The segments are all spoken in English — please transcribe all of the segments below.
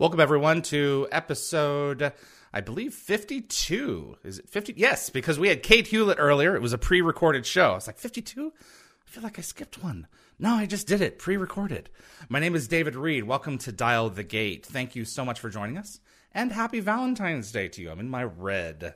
Welcome everyone to episode, I believe, fifty-two. Is it fifty? Yes, because we had Kate Hewlett earlier. It was a pre-recorded show. I was like, fifty-two. I feel like I skipped one. No, I just did it pre-recorded. My name is David Reed. Welcome to Dial the Gate. Thank you so much for joining us, and happy Valentine's Day to you. I'm in my red.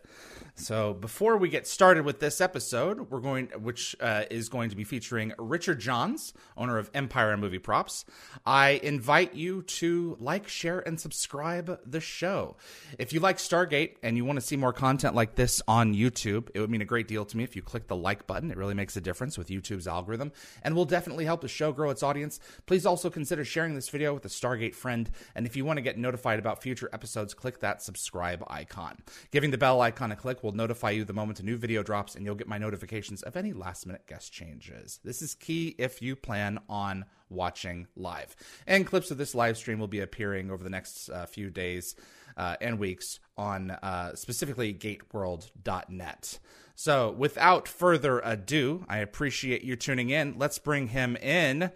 So before we get started with this episode, we're going, which uh, is going to be featuring Richard Johns, owner of Empire Movie Props. I invite you to like, share, and subscribe the show. If you like Stargate and you want to see more content like this on YouTube, it would mean a great deal to me if you click the like button. It really makes a difference with YouTube's algorithm, and will definitely help the show grow its audience. Please also consider sharing this video with a Stargate friend, and if you want to get notified about future episodes, click that subscribe icon. Giving the bell icon a click will notify you the moment a new video drops, and you'll get my notifications of any last minute guest changes. This is key if you plan on watching live. And clips of this live stream will be appearing over the next uh, few days uh, and weeks on uh, specifically gateworld.net. So, without further ado, I appreciate you tuning in. Let's bring him in.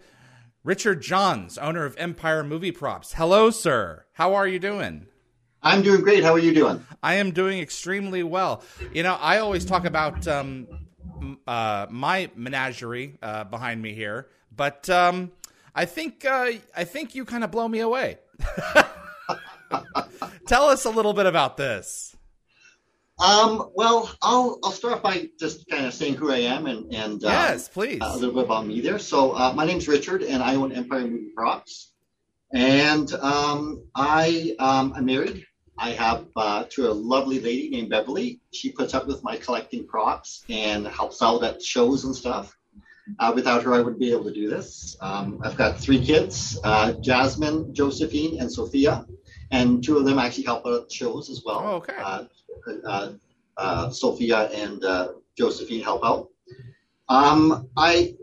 Richard Johns, owner of Empire Movie Props. Hello, sir. How are you doing? I'm doing great. How are you doing? I am doing extremely well. You know, I always talk about um, uh, my menagerie uh, behind me here, but um, I think uh, I think you kind of blow me away. Tell us a little bit about this. Um, well, I'll I'll start by just kind of saying who I am and and uh, yes, please a little bit about me there. So uh, my name's Richard, and I own Empire Movie Props. And um, I um, I'm married. I have uh, to a lovely lady named Beverly. She puts up with my collecting props and helps out at shows and stuff. Uh, without her, I wouldn't be able to do this. Um, I've got three kids: uh, Jasmine, Josephine, and Sophia, and two of them actually help out at shows as well. Oh, okay. Uh, uh, uh, Sophia and Josephine help out. Um, I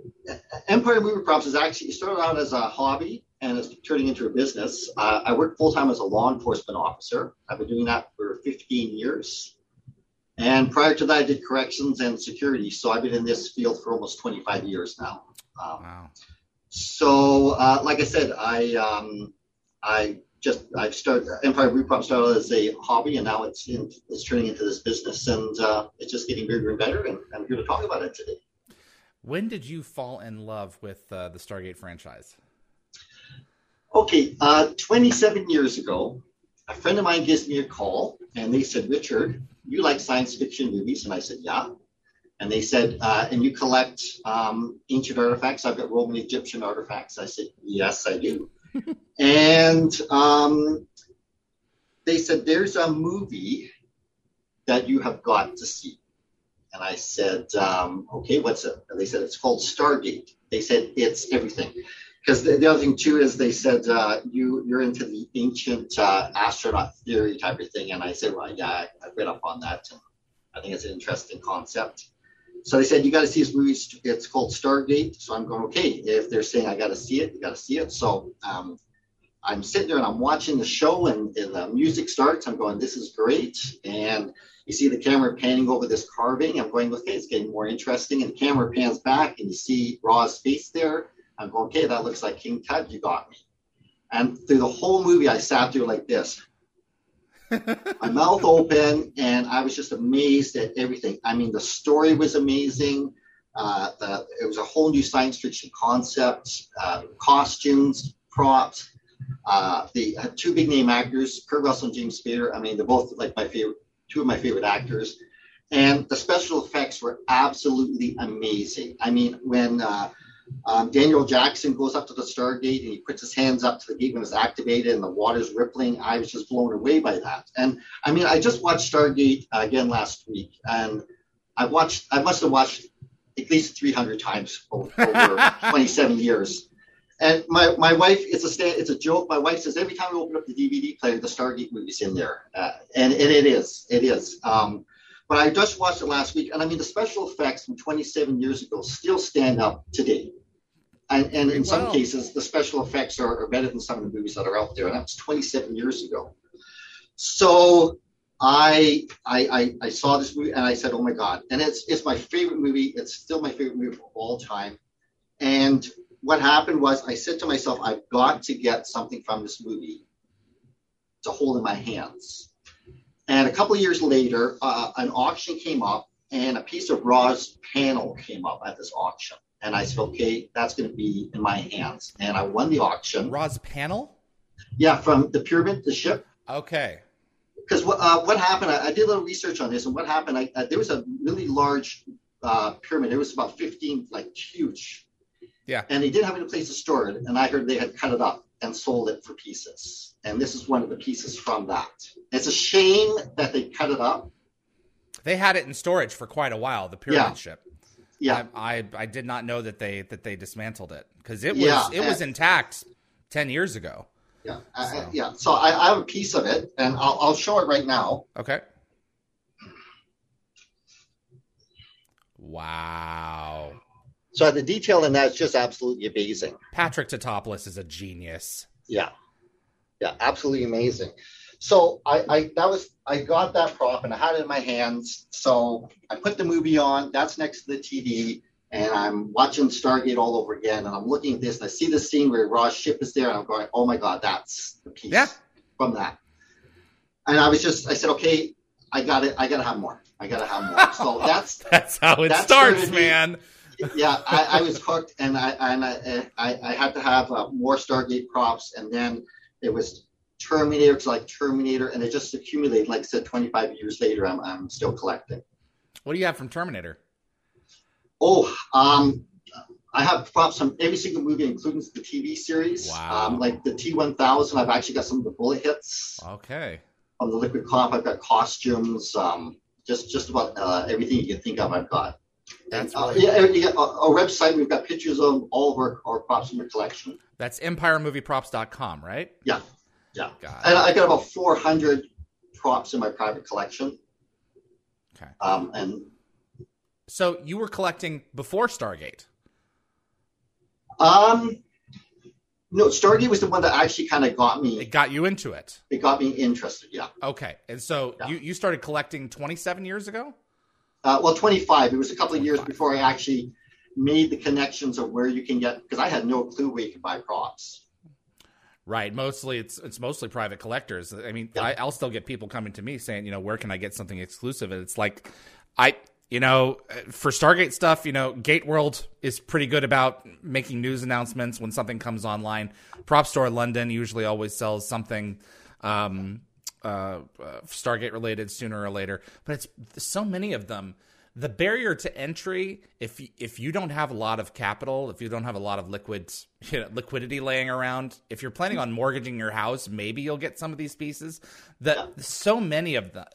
Empire Movie Props is actually started out as a hobby and it's turning into a business. Uh, I work full time as a law enforcement officer. I've been doing that for 15 years. And prior to that, I did corrections and security. So I've been in this field for almost 25 years now. Um, wow. So, uh, like I said, I um, I just I started Empire Movie Prop started as a hobby, and now it's in, it's turning into this business, and uh, it's just getting bigger and better. And I'm here to talk about it today. When did you fall in love with uh, the Stargate franchise? Okay, uh, 27 years ago, a friend of mine gives me a call and they said, Richard, you like science fiction movies? And I said, yeah. And they said, uh, and you collect um, ancient artifacts? I've got Roman Egyptian artifacts. I said, yes, I do. and um, they said, there's a movie that you have got to see. And I said, um, okay, what's it? And they said, it's called Stargate. They said, it's everything because the, the, other thing too is they said uh, you you're into the ancient uh, astronaut theory type of thing, and I said, well, yeah, I, I read up on that, I think it's an interesting concept. So they said you got to see this movie. It's called Stargate. So I'm going, okay. If they're saying I got to see it, you got to see it. So um, I'm sitting there and I'm watching the show, and, and the music starts. I'm going, this is great, and you see the camera panning over this carving. I'm going, okay, it's getting more interesting. And the camera pans back, and you see Ra's face there I'm going, okay, that looks like King Tut. You got me. And through the whole movie, I sat there like this, my mouth open, and I was just amazed at everything. I mean, the story was amazing. Uh, the, it was a whole new science fiction concept, uh, costumes, props. Uh, the two big name actors, Kurt Russell and James Spader. I mean, they're both like my favorite, two of my favorite actors. And the special effects were absolutely amazing. I mean, when uh, um, Daniel Jackson goes up to the Stargate and he puts his hands up to the gate when it's activated and the water's rippling. I was just blown away by that. And I mean, I just watched Stargate uh, again last week, and I watched. I must have watched at least 300 times over, over 27 years. And my, my wife, it's a stand, it's a joke. My wife says every time we open up the DVD player, the Stargate movie's in there, uh, and, and it is, it is. Um, but I just watched it last week, and I mean the special effects from 27 years ago still stand up today. And, and in some cases, the special effects are, are better than some of the movies that are out there, and that was 27 years ago. So I, I, I I saw this movie and I said, oh my god! And it's it's my favorite movie. It's still my favorite movie of all time. And what happened was I said to myself, I've got to get something from this movie to hold in my hands. And a couple of years later, uh, an auction came up and a piece of Ra's panel came up at this auction. And I said, okay, that's going to be in my hands. And I won the auction. Ra's panel? Yeah, from the pyramid, the ship. Okay. Because what, uh, what happened, I, I, did a little research on this, and what happened, I, uh, there was a really large uh, pyramid. It was about 15, like huge. Yeah. And they didn't have any place to store it. And I heard they had cut it up and sold it for pieces. And this is one of the pieces from that. It's a shame that they cut it up. They had it in storage for quite a while, the pyramid yeah. ship. Yeah, I, I, I did not know that they that they dismantled it because it was yeah, it was intact ten years ago. Yeah, uh, uh, so. I, yeah. So I, I, have a piece of it, and I'll, I'll show it right now. Okay. Wow. So the detail in that is just absolutely amazing. Patrick Tatopoulos is a genius. Yeah, yeah, absolutely amazing. So I, I that was I got that prop and I had it in my hands. So I put the movie on. That's next to the TV, and I'm watching Stargate all over again. And I'm looking at this, and I see the scene where Ra's ship is there, and I'm going, "Oh my God, that's the piece yeah. from that." And I was just, I said, "Okay, I got it. I got to have more. I got to have more." So that's that's how it that starts, man. yeah, I, I, was hooked, and I and I I, I had to have uh, more Stargate props, and then it was Terminator, it's like Terminator, and it just accumulated. Like I said, 25 years later, I'm, I'm still collecting. What do you have from Terminator? Oh, um, I have props from every single movie, including the TV series. Wow. Um, like the T1000, I've actually got some of the bullet hits. Okay. On the Liquid Cop, I've got costumes. Um, just just about uh, everything you can think of, I've got. That's uh, yeah, yeah, our website, we've got pictures of all of our, our props in the collection. That's empiremovieprops.com, right? Yeah. Yeah. God. And I got about 400 props in my private collection. Okay. Um, and so you were collecting before Stargate? Um, no, Stargate was the one that actually kind of got me. It got you into it. It got me interested. Yeah. Okay, and so yeah. you you started collecting 27 years ago. Uh, well, 25. It was a couple of years before I actually made the connections of where you can get because I had no clue where you could buy props. Right. Mostly it's it's mostly private collectors. I mean, I, will still get people coming to me saying, you know, where can I get something exclusive? And it's like, I, you know, for Stargate stuff, you know, Gate World is pretty good about making news announcements when something comes online. Prop Store London usually always sells something. Um, uh, uh, Stargate related sooner or later, but it's so many of them the barrier to entry if if you don't have a lot of capital if you don't have a lot of liquid you know, liquidity laying around if you're planning on mortgaging your house maybe you'll get some of these pieces. That so many of them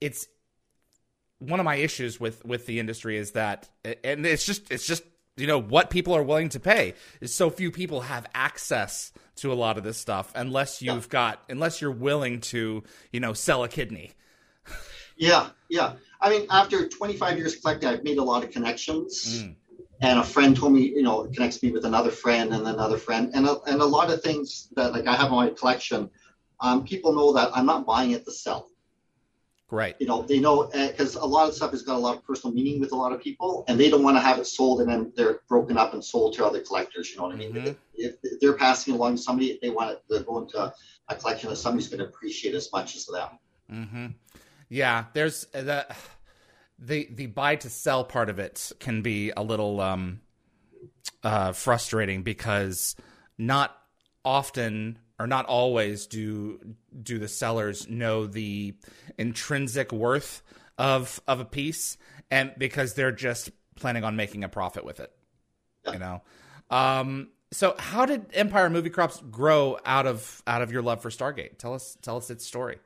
it's one of my issues with with the industry is that and it's just it's just you know what people are willing to pay. Is so few people have access to a lot of this stuff unless you've got unless you're willing to you know sell a kidney yeah yeah I mean, after 25 years collecting, I've made a lot of connections. Mm. And a friend told me, you know, connects me with another friend and another friend, and a, and a lot of things that like I have in my collection. Um, people know that I'm not buying it to sell. Right. You know, they know because uh, a lot of stuff has got a lot of personal meaning with a lot of people, and they don't want to have it sold and then they're broken up and sold to other collectors. You know what I mean? Mm-hmm. If, if, they're passing along to somebody, they want it to go into a collection that somebody's going to appreciate as much as them. Mm-hmm. Yeah, there's uh, the the the buy to sell part of it can be a little um, uh, frustrating because not often or not always do do the sellers know the intrinsic worth of of a piece and because they're just planning on making a profit with it you know? Um, so how did Empire Movie Props grow out of out of your love for stargate? Tell us tell us its story.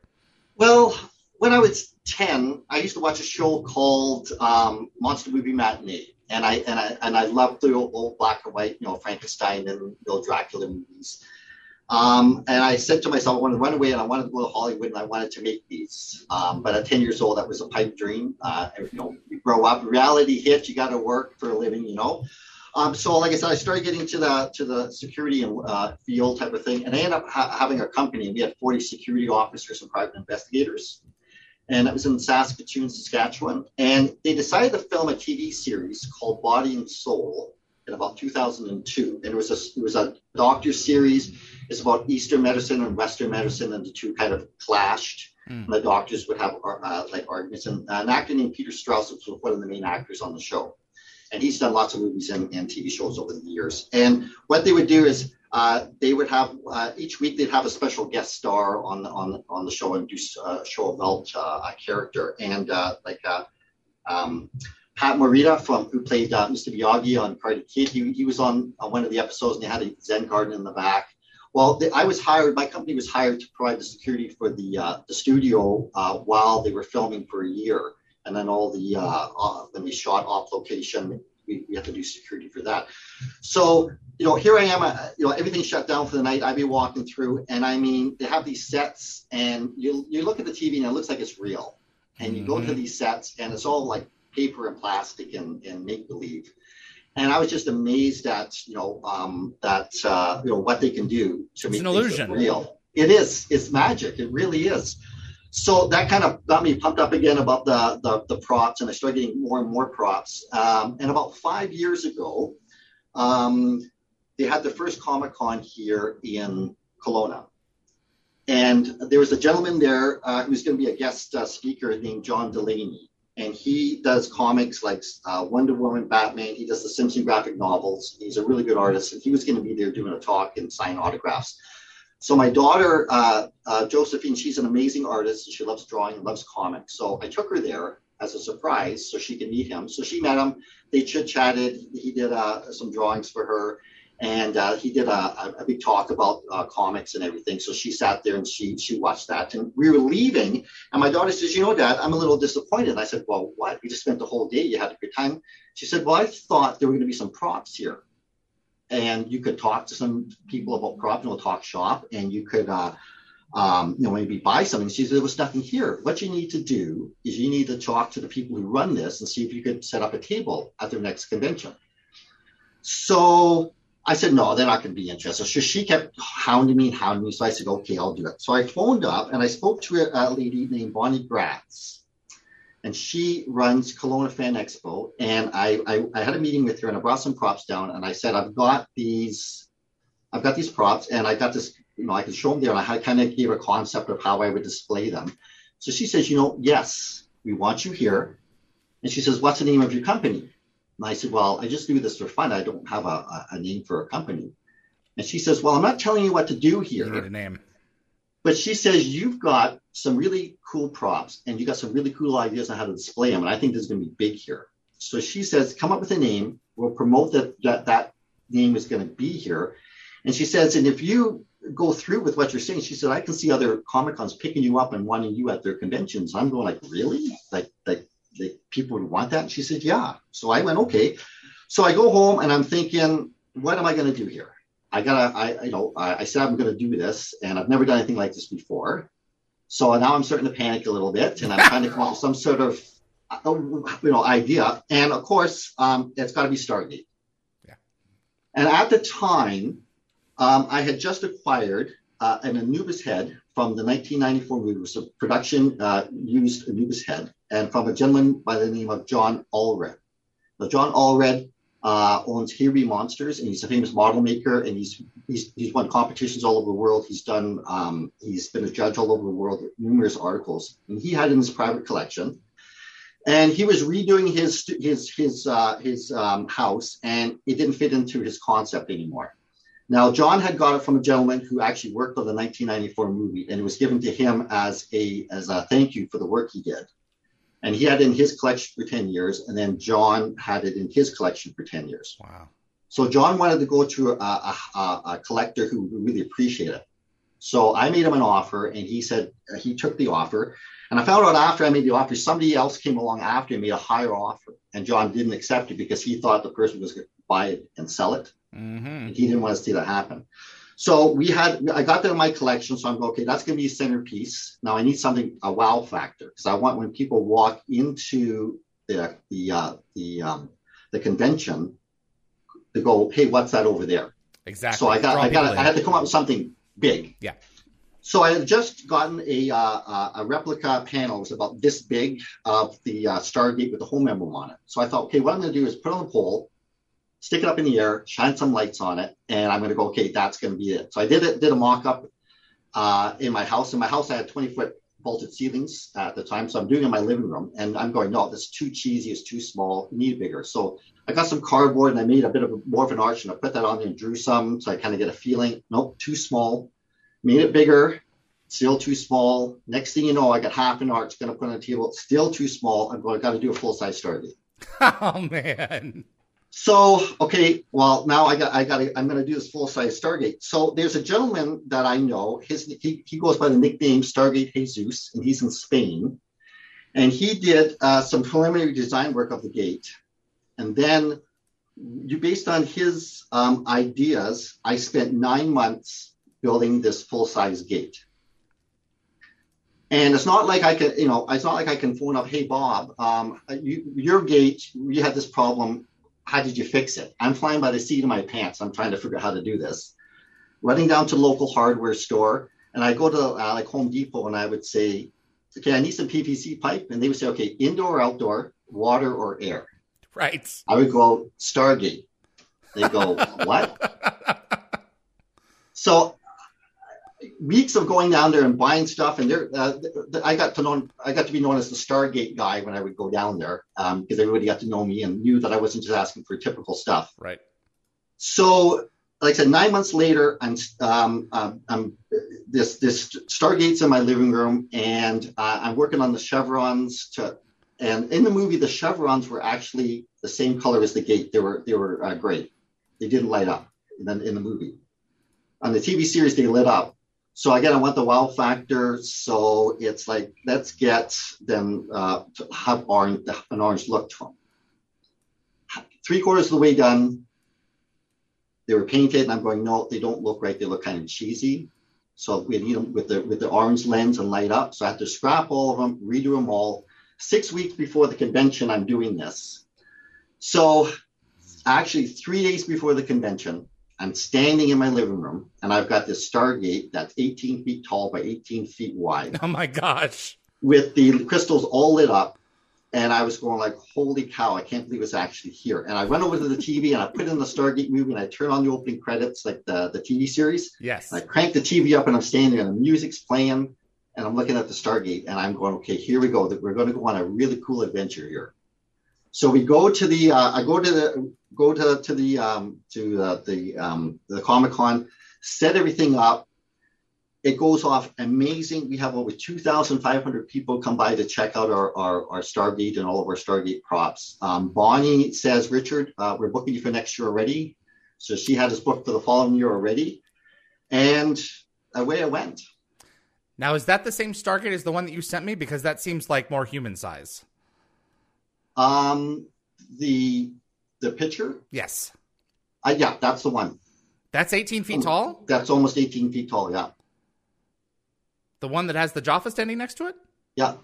Well when I was 10, I used to watch a show called um, Monster Movie Matinee. and I and I and I loved the old, old black and white, you know, Frankenstein and Bill Dracula movies. Um, and I said to myself, I wanted to run away and I wanted to go to Hollywood and I wanted to make these. Um, but at 10 years old, that was a pipe dream. Uh, you know, you grow up, reality hits, you got to work for a living, you know. Um, so, like I said, I started getting to the to the security and uh, field type of thing, and I ended up ha- having a company. And we had 40 security officers and private investigators, and it was in Saskatoon, Saskatchewan. And they decided to film a TV series called Body and Soul in about 2002. And it was a it was a doctor series. It's about Eastern medicine and Western medicine, and the two kind of clashed. Mm. And the doctors would have uh, like arguments. And uh, an actor named Peter Strauss was one of the main actors on the show. And he's done lots of movies and, and TV shows over the years. And what they would do is uh, they would have uh, each week they'd have a special guest star on on on the show and do uh, show about uh, a character and uh, like uh, um, Pat Morita from who played Mr. Miyagi on Karate Kid. He, he was on one of the episodes and they had a Zen garden in the back. Well, the, I was hired. My company was hired to provide the security for the the studio while they were filming for a year, and then all the when they shot off location we, we have to do security for that. So, you know, here I am, uh, you know, everything's shut down for the night. I'd be walking through, and I mean, they have these sets, and you you look at the TV and it looks like it's real. And you mm-hmm. go to mm-hmm. these sets, and it's all like paper and plastic and, and make believe. And I was just amazed at, you know, um, that, uh, you know, what they can do to it's make an illusion. real. It is. It's magic. It really is so that kind of got me pumped up again about the, the, the props, and I started getting more and more props. Um, and about five years ago, um, they had the first Comic Con here in Kelowna. And there was a gentleman there uh, who's going to be a guest uh, speaker named John Delaney. And he does comics like uh, Wonder Woman, Batman. He does the Simpson graphic novels. He's a really good artist. And he was going to be there doing a talk and sign autographs. So my daughter, uh, uh, Josephine, she's an amazing artist. She loves drawing and loves comics. So I took her there as a surprise so she could meet him. So she met him. They chit chatted. He did uh, some drawings for her, and uh, he did a, a, big talk about uh, comics and everything. So she sat there and she she watched that. And we were leaving, and my daughter says, "You know, Dad, I'm a little disappointed." And I said, "Well, what? We just spent the whole day. You had a good time." She said, "Well, I thought there were going to be some props here." And you could talk to some people about know, talk shop, and you could, uh, um, you know, maybe buy something. She said, there was nothing here. What you need to do is you need to talk to the people who run this and see if you could set up a table at their next convention. So I said, no, they're not going to be interested. So she kept hounding me and hounding me. So I said, okay, I'll do it. So I phoned up and I spoke to a, a lady named Bonnie Gratz and she runs Kelowna Fan Expo. And I, I, I, had a meeting with her and I brought some props down and I said, I've got these, I've got these props and I got this, you know, I could show them there and I kind of gave a concept of how I would display them. So she says, you know, yes, we want you here. And she says, what's the name of your company? And I said, well, I just do this for fun. I don't have a, a, a name for a company. And she says, well, I'm not telling you what to do here. You need a name. But she says you've got some really cool props and you got some really cool ideas on how to display them. And I think this is going to be big here. So she says, come up with a name. We'll promote that that, that name is going to be here. And she says, and if you go through with what you're saying, she said, I can see other Comic Cons picking you up and wanting you at their conventions. I'm going like, really? Like, like, like people would want that? And she said, yeah. So I went, okay. So I go home and I'm thinking, what am I going to do here? I gotta, I, you know, I, I said I'm going to do this, and I've never done anything like this before. So now I'm starting to panic a little bit, and I'm trying to come up with some sort of, uh, you know, idea. And of course, um, it's got to be Stargate. Yeah. And at the time, um, I had just acquired uh, an Anubis head from the 1994 movie. It was a production uh, used Anubis head, and from a gentleman by the name of John Allred. Now, John Allred uh, owns Here Monsters, and he's a famous model maker, and he's he's he's won competitions all over the world. He's done um, he's been a judge all over the world, numerous articles, and he had in his private collection. And he was redoing his his his uh, his um, house, and it didn't fit into his concept anymore. Now, John had got it from a gentleman who actually worked on the 1994 movie, and it was given to him as a as a thank you for the work he did and he had it in his collection for 10 years and then john had it in his collection for 10 years wow so john wanted to go to a, a, a, collector who would really appreciate it so i made him an offer and he said he took the offer And I found out after I made the offer, somebody else came along after and made a higher offer. And John didn't accept it because he thought the person was going to buy it and sell it. Mm-hmm. He didn't want to see that happen. So we had, I got that in my collection. So I'm going, okay, that's going to be a centerpiece. Now I need something, a wow factor, because I want when people walk into the, the, uh, the, um, the convention to go, hey, what's that over there? Exactly. So I got, I got, I had to come up with something big. Yeah. So I had just gotten a uh, a replica panel. It was about this big of the uh, Stargate with the home emblem on it. So I thought, okay, what I'm going to do is put on the pole, stick it up in the air, shine some lights on it, and I'm going to go, okay, that's going to be it. So I did it, did a mock up uh, in my house. In my house, I had 20 foot vaulted ceilings at the time, so I'm doing it in my living room, and I'm going, no, that's too cheesy, it's too small, need bigger. So I got some cardboard and I made a bit of a, more of an arch, and I put that on and drew some, so I kind of get a feeling. Nope, too small. Made it bigger, still too small. Next thing you know, I got half an arch, going to put on the table, still too small. I'm going, to do a full size Stargate. oh man. So okay, well now I got I got I'm going to do this full size Stargate. So there's a gentleman that I know. His he, he goes by the nickname Stargate Jesus, and he's in Spain. And he did uh, some preliminary design work of the gate, and then you based on his um, ideas, I spent nine months building this full size gate. And it's not like I can, you know, it's not like I can phone up, hey Bob, um, you, your gate, you had this problem how did you fix it? I'm flying by the seat of my pants. I'm trying to figure out how to do this. Running down to local hardware store, and I go to uh, like Home Depot, and I would say, "Okay, I need some PVC pipe," and they would say, "Okay, indoor, or outdoor, water or air." Right. I would go Stargate. They go what? So weeks of going down there and buying stuff, and there, uh, I got to know, I got to be known as the Stargate guy when I would go down there, because um, everybody got to know me and knew that I wasn't just asking for typical stuff. Right. So, like I said, nine months later, I'm, um, um, I'm this this Stargate's in my living room, and uh, I'm working on the chevrons to. And in the movie, the chevrons were actually the same color as the gate. They were they were uh, gray. They didn't light up. In in the movie, on the TV series, they lit up. So again, I want the wow factor. So it's like let's get them uh, to have orange, an orange look to them. Three quarters of the way done, they were painted, and I'm going, no, they don't look right. They look kind of cheesy. So we need them with the with the orange lens and light up. So I have to scrap all of them, redo them all. Six weeks before the convention, I'm doing this. So actually, three days before the convention, I'm standing in my living room and I've got this Stargate that's 18 feet tall by 18 feet wide Oh my gosh. with the crystals all lit up. And I was going like, holy cow, I can't believe it's actually here. And I run over to the TV and I put in the Stargate movie and I turn on the opening credits, like the, the TV series. Yes. I crank the TV up and I'm standing there and the music's playing and I'm looking at the Stargate and I'm going, okay, here we go. We're going to go on a really cool adventure here. So we go to the, uh, I go to the, go to, to the, um, to uh, the, um, the Comic Con, set everything up. It goes off amazing. We have over 2,500 people come by to check out our, our, our Stargate and all of our Stargate props. Um, Bonnie says, Richard, uh, we're booking you for next year already. So she had us booked for the following year already. And away I went. Now, is that the same Stargate as the one that you sent me? Because that seems like more human size. Um, the the picture, Yes. uh, yeah, that's the one. That's 18 Oh. feet tall? That's almost 18 feet tall. Yeah, The one that has the Jaffa standing next to it? yeah.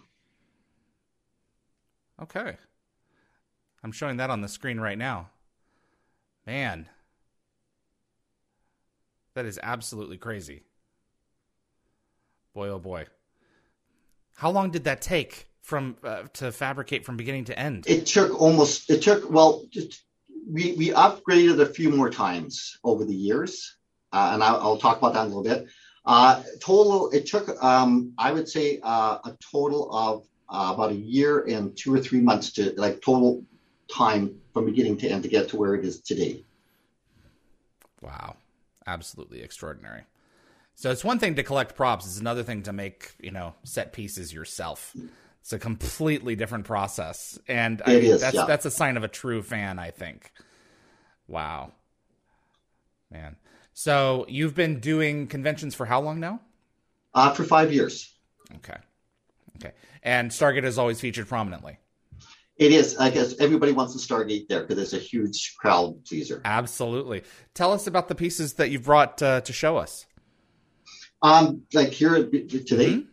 Okay. I'm showing that on the screen right now. Man. That is absolutely crazy. Boy, oh boy. How long did that take from uh, to fabricate from beginning to end? It took almost. It took well. Just, we we upgraded a few more times over the years, uh, and I'll, I'll talk about that in a little bit. Uh, total, it took um, I would say uh, a total of uh, about a year and two or three months to like total time from beginning to end to get to where it is today. Wow. Absolutely extraordinary. So it's one thing to collect props, it's another thing to make, you know, set pieces yourself. It's a completely different process. And I mean, is, that's yeah. that's a sign of a true fan, I think. Wow. Man. So you've been doing conventions for how long now? Uh, for five years. Okay. Okay. And Stargate is always featured prominently. It is. I guess everybody wants to Stargate there because it's a huge crowd pleaser. Absolutely. Tell us about the pieces that you've brought uh, to show us. Um, like here today. Mm-hmm.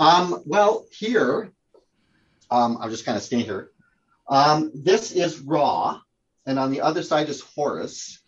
Um, well, here, um, I'm just kind of staying here. Um, this is Ra, and on the other side is Horus.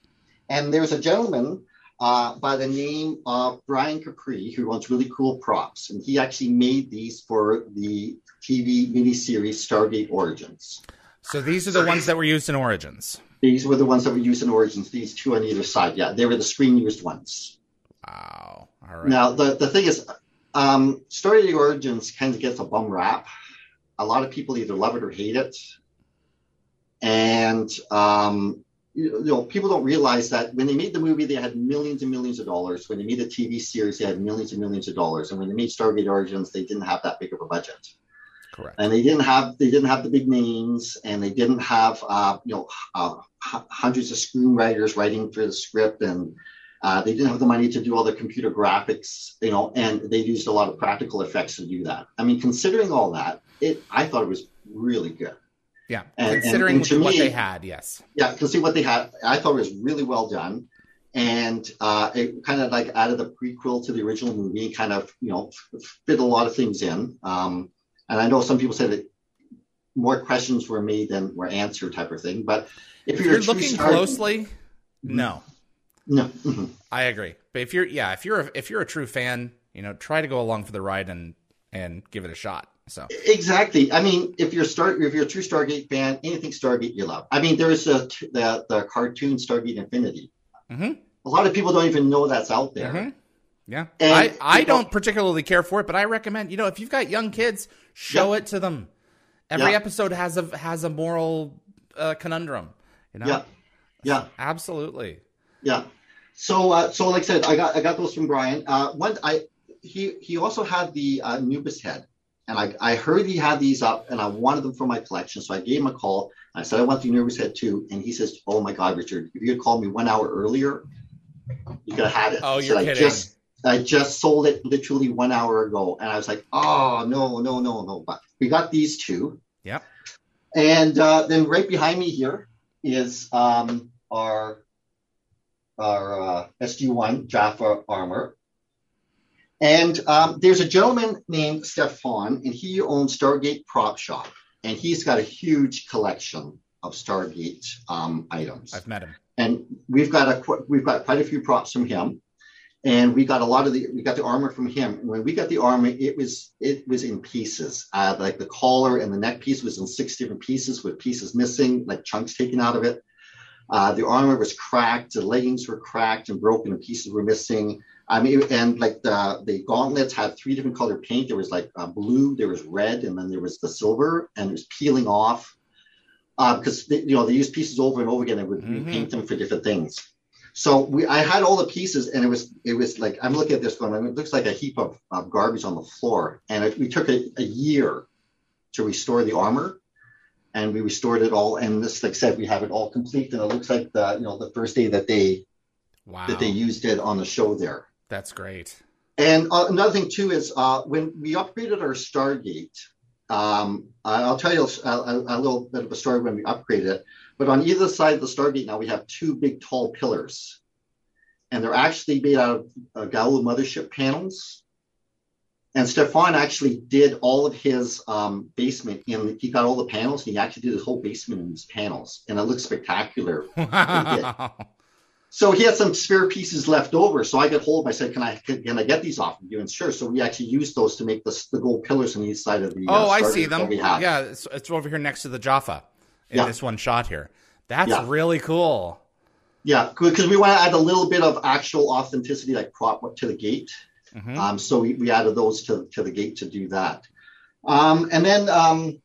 And there's a gentleman uh, by the name of Brian Capri who runs really cool props, and he actually made these for the TV miniseries Stargate Origins. So these are the ones that were used in Origins. These were the ones that were used in Origins. These two on either side, yeah, they were the screen used ones. Wow. All right. Now the the thing is, um, Story of the Origins kind of gets a bum rap. A lot of people either love it or hate it, and um, you know, people don't realize that when they made the movie, they had millions and millions of dollars. When they made the TV series, they had millions and millions of dollars. And when they made Stargate Origins, they didn't have that big of a budget. Correct. And they didn't have they didn't have the big names, and they didn't have uh, you know uh, hundreds of screenwriters writing for the script, and uh, they didn't have the money to do all the computer graphics, you know, and they used a lot of practical effects to do that. I mean, considering all that, it I thought it was really good. Yeah, and, considering and, and what me, they had, yes. Yeah, considering what they had, I thought it was really well done, and uh, it kind of like added a prequel to the original movie, kind of you know fit a lot of things in. Um, and I know some people said that more questions were made than were answered, type of thing. But if, if you're, you're looking star- closely, no, no, mm-hmm. I agree. But if you're, yeah, if you're, a, if you're a true fan, you know, try to go along for the ride and and give it a shot. So exactly. I mean, if you're start if you're a true Stargate fan, anything Stargate you love. I mean, there's a the the cartoon Stargate Infinity. Mm-hmm. A lot of people don't even know that's out there. Mm-hmm. Yeah, and, I I don't particularly care for it, but I recommend you know if you've got young kids, show yeah. it to them. Every yeah. episode has a has a moral uh, conundrum. You know. Yeah. Yeah. Absolutely. Yeah. So uh, so like I said, I got I got those from Brian. Uh, one I he he also had the uh, Anubis head and I, I heard he had these up and I wanted them for my collection. So I gave him a call. I said, I want the Anubis head too. And he says, Oh my God, Richard, if you had called me one hour earlier, you could have had it. Oh, you're I kidding. Just, I just sold it literally one hour ago. And I was like, Oh, no, no, no, no. But we got these two. Yeah. And uh, then right behind me here is um, our our uh, SG1 Jaffa armor. And um, there's a gentleman named Stefan, and he owns Stargate Prop Shop, and he's got a huge collection of Stargate um, items. I've met him, and we've got a we've got quite a few props from him, and we got a lot of the we got the armor from him. When we got the armor, it was it was in pieces. Uh, like the collar and the neck piece was in six different pieces with pieces missing, like chunks taken out of it. Uh, the armor was cracked, the leggings were cracked and broken, and pieces were missing. I mean, and like the the gauntlets had three different color paint. There was like uh, blue, there was red, and then there was the silver, and it was peeling off uh, because they, you know they used pieces over and over again and would mm-hmm. repaint them for different things. So we, I had all the pieces, and it was it was like I'm looking at this going, I mean, it looks like a heap of, of garbage on the floor, and it, we took a, a year to restore the armor and we restored it all. And this, like I said, we have it all complete, and it looks like the you know the first day that they wow. that they used it on the show there. That's great. And uh, another thing too is uh, when we upgraded our Stargate, um, I'll tell you a, a, a, little bit of a story when we upgraded it. But on either side of the Stargate now we have two big tall pillars, and they're actually made out of uh, Goa'uld mothership panels. And Stefan actually did all of his um, basement in. He got all the panels. And he actually did his whole basement in his panels, and it looks spectacular. Wow. So he had some spare pieces left over. So I got hold of him. I said, "Can I can, can I get these off of you?" And sure. So we actually used those to make the, the gold pillars on each side of the. Oh, uh, I see them. Yeah, it's, it's, over here next to the Jaffa in yeah. this one shot here. That's yeah. really cool. Yeah, because we want to add a little bit of actual authenticity, like prop to the gate. Mm-hmm. Um, so we, we added those to, to the gate to do that. Um, and then um,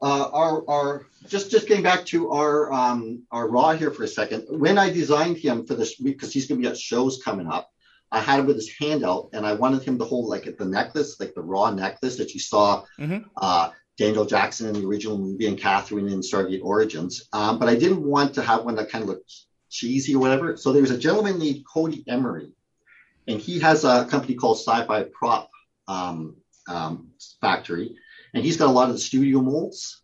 uh, our, our just just getting back to our um, our Ra here for a second. When I designed him for this because he's going to be at shows coming up, I had him with his hand out, and I wanted him to hold like the necklace, like the Ra necklace that you saw mm-hmm. uh, Daniel Jackson in the original movie and Catherine in Stargate Origins. Um, but I didn't want to have one that kind of looked cheesy or whatever. So there was a gentleman named Cody Emery, and he has a company called Sci-Fi Prop. Um, um, factory, and he's got a lot of the studio molds.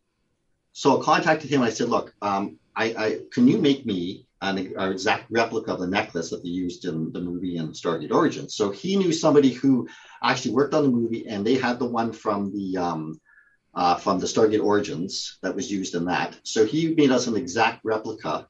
So I contacted him. And I said, "Look, um, I, I, can you make me an, an, exact replica of the necklace that they used in the movie and Stargate Origins?" So he knew somebody who actually worked on the movie, and they had the one from the um, uh, from the Stargate Origins that was used in that. So he made us an exact replica,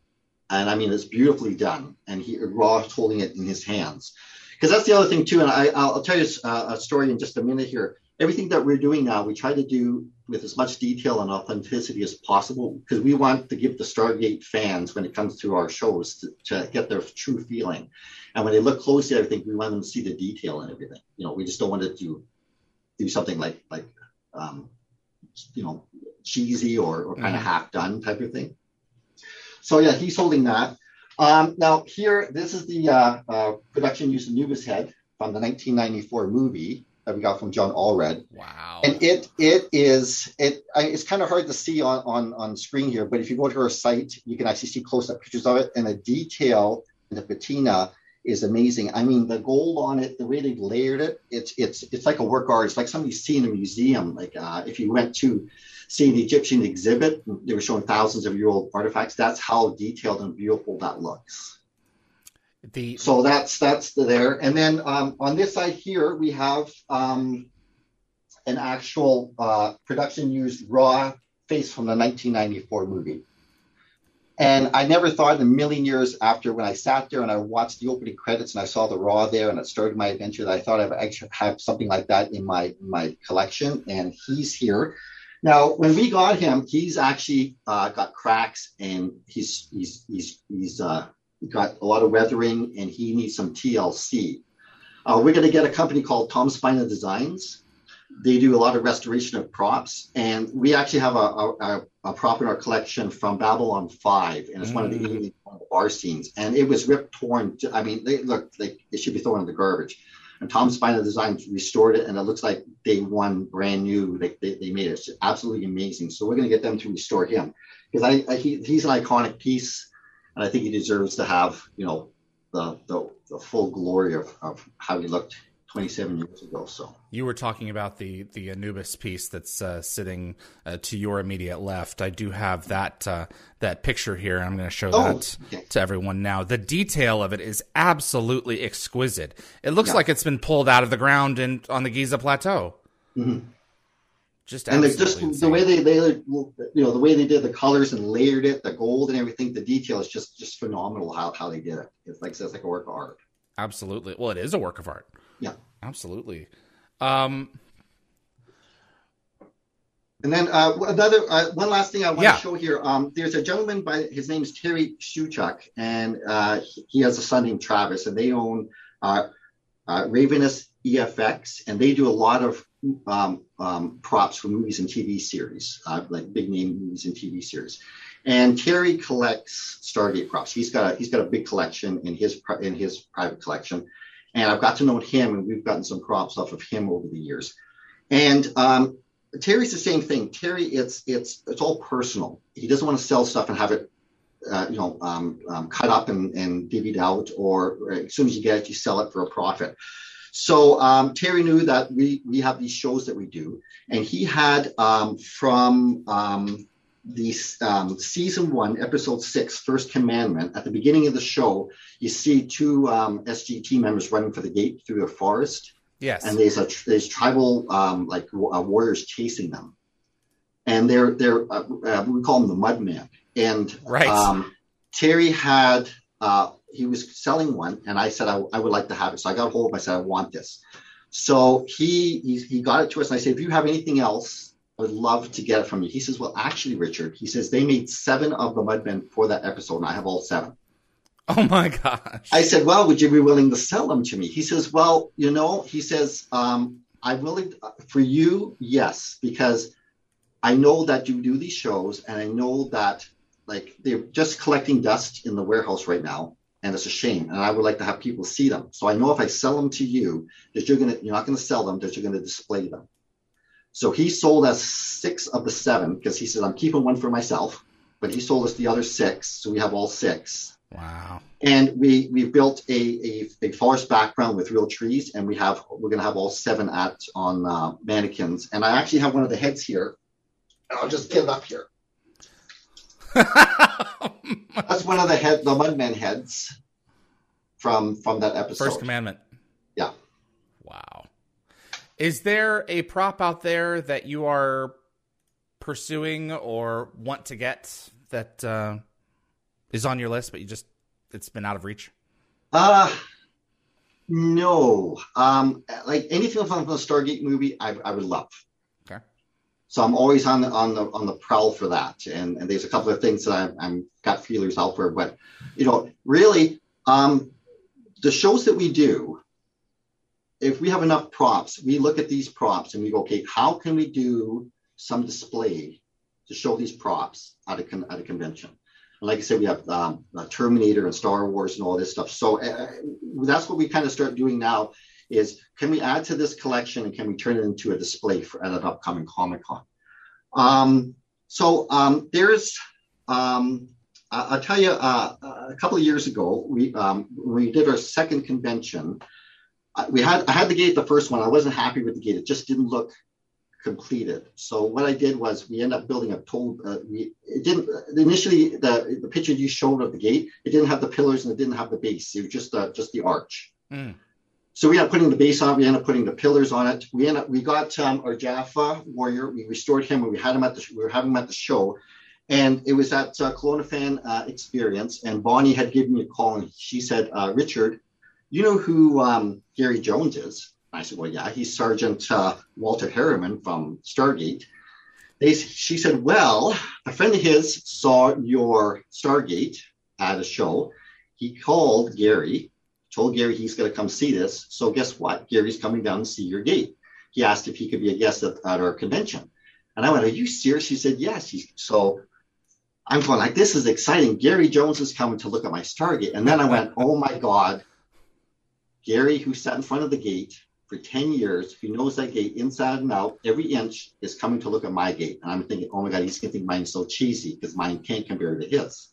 and I mean it's beautifully done. And he Ra's holding it in his hands, because that's the other thing too. And I, will tell you a, a story in just a minute here. Everything that we're doing now, we try to do with as much detail and authenticity as possible because we want to give the Stargate fans, when it comes to our shows, to, to, get their true feeling. And when they look closely, I think we want them to see the detail and everything. You know, we just don't want to do do something like like um, you know, cheesy or, or kind of half done type of thing. So yeah, he's holding that. Um, now here, this is the uh, uh, production use Anubis head from the 1994 movie that we got from John Allred. Wow! And it it is it I, it's kind of hard to see on on on screen here, but if you go to our site, you can actually see close up pictures of it, and the detail and the patina is amazing. I mean, the gold on it, the way they've layered it, it's it's it's like a work art. It's like something you see in a museum. Like uh, if you went to see the Egyptian exhibit, they were showing thousands of year old artifacts. That's how detailed and beautiful that looks. The so that's that's the there. And then um, on this side here, we have um, an actual uh, production used Ra face from the 1994 movie. And I never thought in a million years after when I sat there and I watched the opening credits and I saw the Ra there and it started my adventure that I thought I would actually have something like that in my my collection. And he's here. Now, when we got him, he's actually uh, got cracks and he's he's he's he's uh, got a lot of weathering and he needs some TLC. Uh, we're going to get a company called Tom Spina Designs they do a lot of restoration of props, and we actually have a, a, a prop in our collection from Babylon Five, and it's mm. one of the mm. bar scenes, and it was ripped, torn. To, I mean, they look like it should be thrown in the garbage. And Tom Spina Designs restored it, and it looks like day one, brand new. Like they, they made it. It's absolutely amazing. So we're going to get them to restore him because I, I he, he's an iconic piece, and I think he deserves to have you know the the, the full glory of, of how he looked 27 years ago. So you were talking about the the Anubis piece that's uh, sitting uh, to your immediate left. I do have that uh, that picture here. I'm going to show oh, that okay. to everyone now. The detail of it is absolutely exquisite. It looks yeah. like it's been pulled out of the ground and on the Giza Plateau. Mm-hmm. Just and just insane. the way they they you know the way they did the colors and layered it, the gold and everything. The detail is just just phenomenal how how they did it. It's like it's like a work of art. Absolutely. Well, it is a work of art. Yeah. Absolutely. Um, and then uh, another uh, one last thing I want yeah. to show here. Um, there's a gentleman by his name is Terry Shuchuk, and uh, he has a son named Travis, and they own uh, uh, Ravenous EFX, and they do a lot of um, um, props for movies and TV series, uh, like big name movies and TV series. And Terry collects Stargate props. He's got a, he's got a big collection in his in his private collection. And I've got to know him, and we've gotten some crops off of him over the years. And um, Terry's the same thing. Terry, it's it's it's all personal. He doesn't want to sell stuff and have it, uh, you know, um, um, cut up and, and divvied out, or as soon as you get it, you sell it for a profit. So um, Terry knew that we we have these shows that we do, and he had um, from um, the um, season one, episode six, first commandment. At the beginning of the show, you see two um, SGT members running for the gate through the forest. Yes. And there's a there's tribal um, like uh, warriors chasing them, and they're they're uh, uh, we call them the mud Mudman. And right. Um, Terry had uh, he was selling one, and I said I, I would like to have it. So I got a hold of him. I said I want this. So he, he he got it to us, and I said if you have anything else I would love to get it from you. He says, Well, actually, Richard, he says they made seven of the Mudmen for that episode, and I have all seven. Oh my gosh. I said, Well, would you be willing to sell them to me? He says, Well, you know, he says, um, I'm willing for you, yes, because I know that you do these shows, and I know that like they're just collecting dust in the warehouse right now, and it's a shame. And I would like to have people see them. So I know if I sell them to you, that you're gonna you're not gonna sell them, that you're gonna display them. So he sold us six of the seven because he said, I'm keeping one for myself, but he sold us the other six. So we have all six. Wow. And we we built a, a, a forest background with real trees, and we have we're going to have all seven at on uh, mannequins. And I actually have one of the heads here. And I'll just give it up here. That's one of the head, the Mudman heads from from that episode. First Commandment. Yeah. Wow. Is there a prop out there that you are pursuing or want to get that uh, is on your list, but you just it's been out of reach? Uh no. Um, like anything from the Stargate movie, I, I would love. Okay. So I'm always on the on the on the prowl for that, and, and there's a couple of things that I'm, I'm got feelers out for. But you know, really, um, the shows that we do, if we have enough props, we look at these props and we go, okay, how can we do some display to show these props at a con- at a convention? And like I said, we have um, Terminator and Star Wars and all this stuff. So uh, that's what we kind of start doing now. Is can we add to this collection and can we turn it into a display for at an upcoming Comic Con? Um, so um, there's, um, I'll tell you, uh, a couple of years ago, we um, we did our second convention, uh, we had I had the gate the first one. I wasn't happy with the gate; it just didn't look completed. So what I did was we ended up building a total. Uh, we it didn't initially the the picture you showed of the gate. It didn't have the pillars and it didn't have the base. It was just uh, just the arch. Mm. So we ended up putting the base on. We ended up putting the pillars on it. We ended up, we got um, our Jaffa warrior. We restored him. and We had him at the we were having him at the show, and it was at uh, Kelowna Fan uh, Experience. And Bonnie had given me a call and she said, uh, "Richard, you know who um, Gary Jones is?" I said, well, yeah, he's Sergeant uh, Walter Harriman from Stargate. They, she said, well, a friend of his saw your Stargate at a show. He called Gary, told Gary he's going to come see this. So guess what? Gary's coming down to see your gate. He asked if he could be a guest at, at our convention. And I went, are you serious? He said, yes. He's, so I'm going like, this is exciting. Gary Jones is coming to look at my Stargate. And then I went, oh my God, Gary, who sat in front of the gate, for 10 years, who knows that gate inside and out, every inch is coming to look at my gate. And I'm thinking, oh my God, he's going to think mine's so cheesy because mine can't compare to his.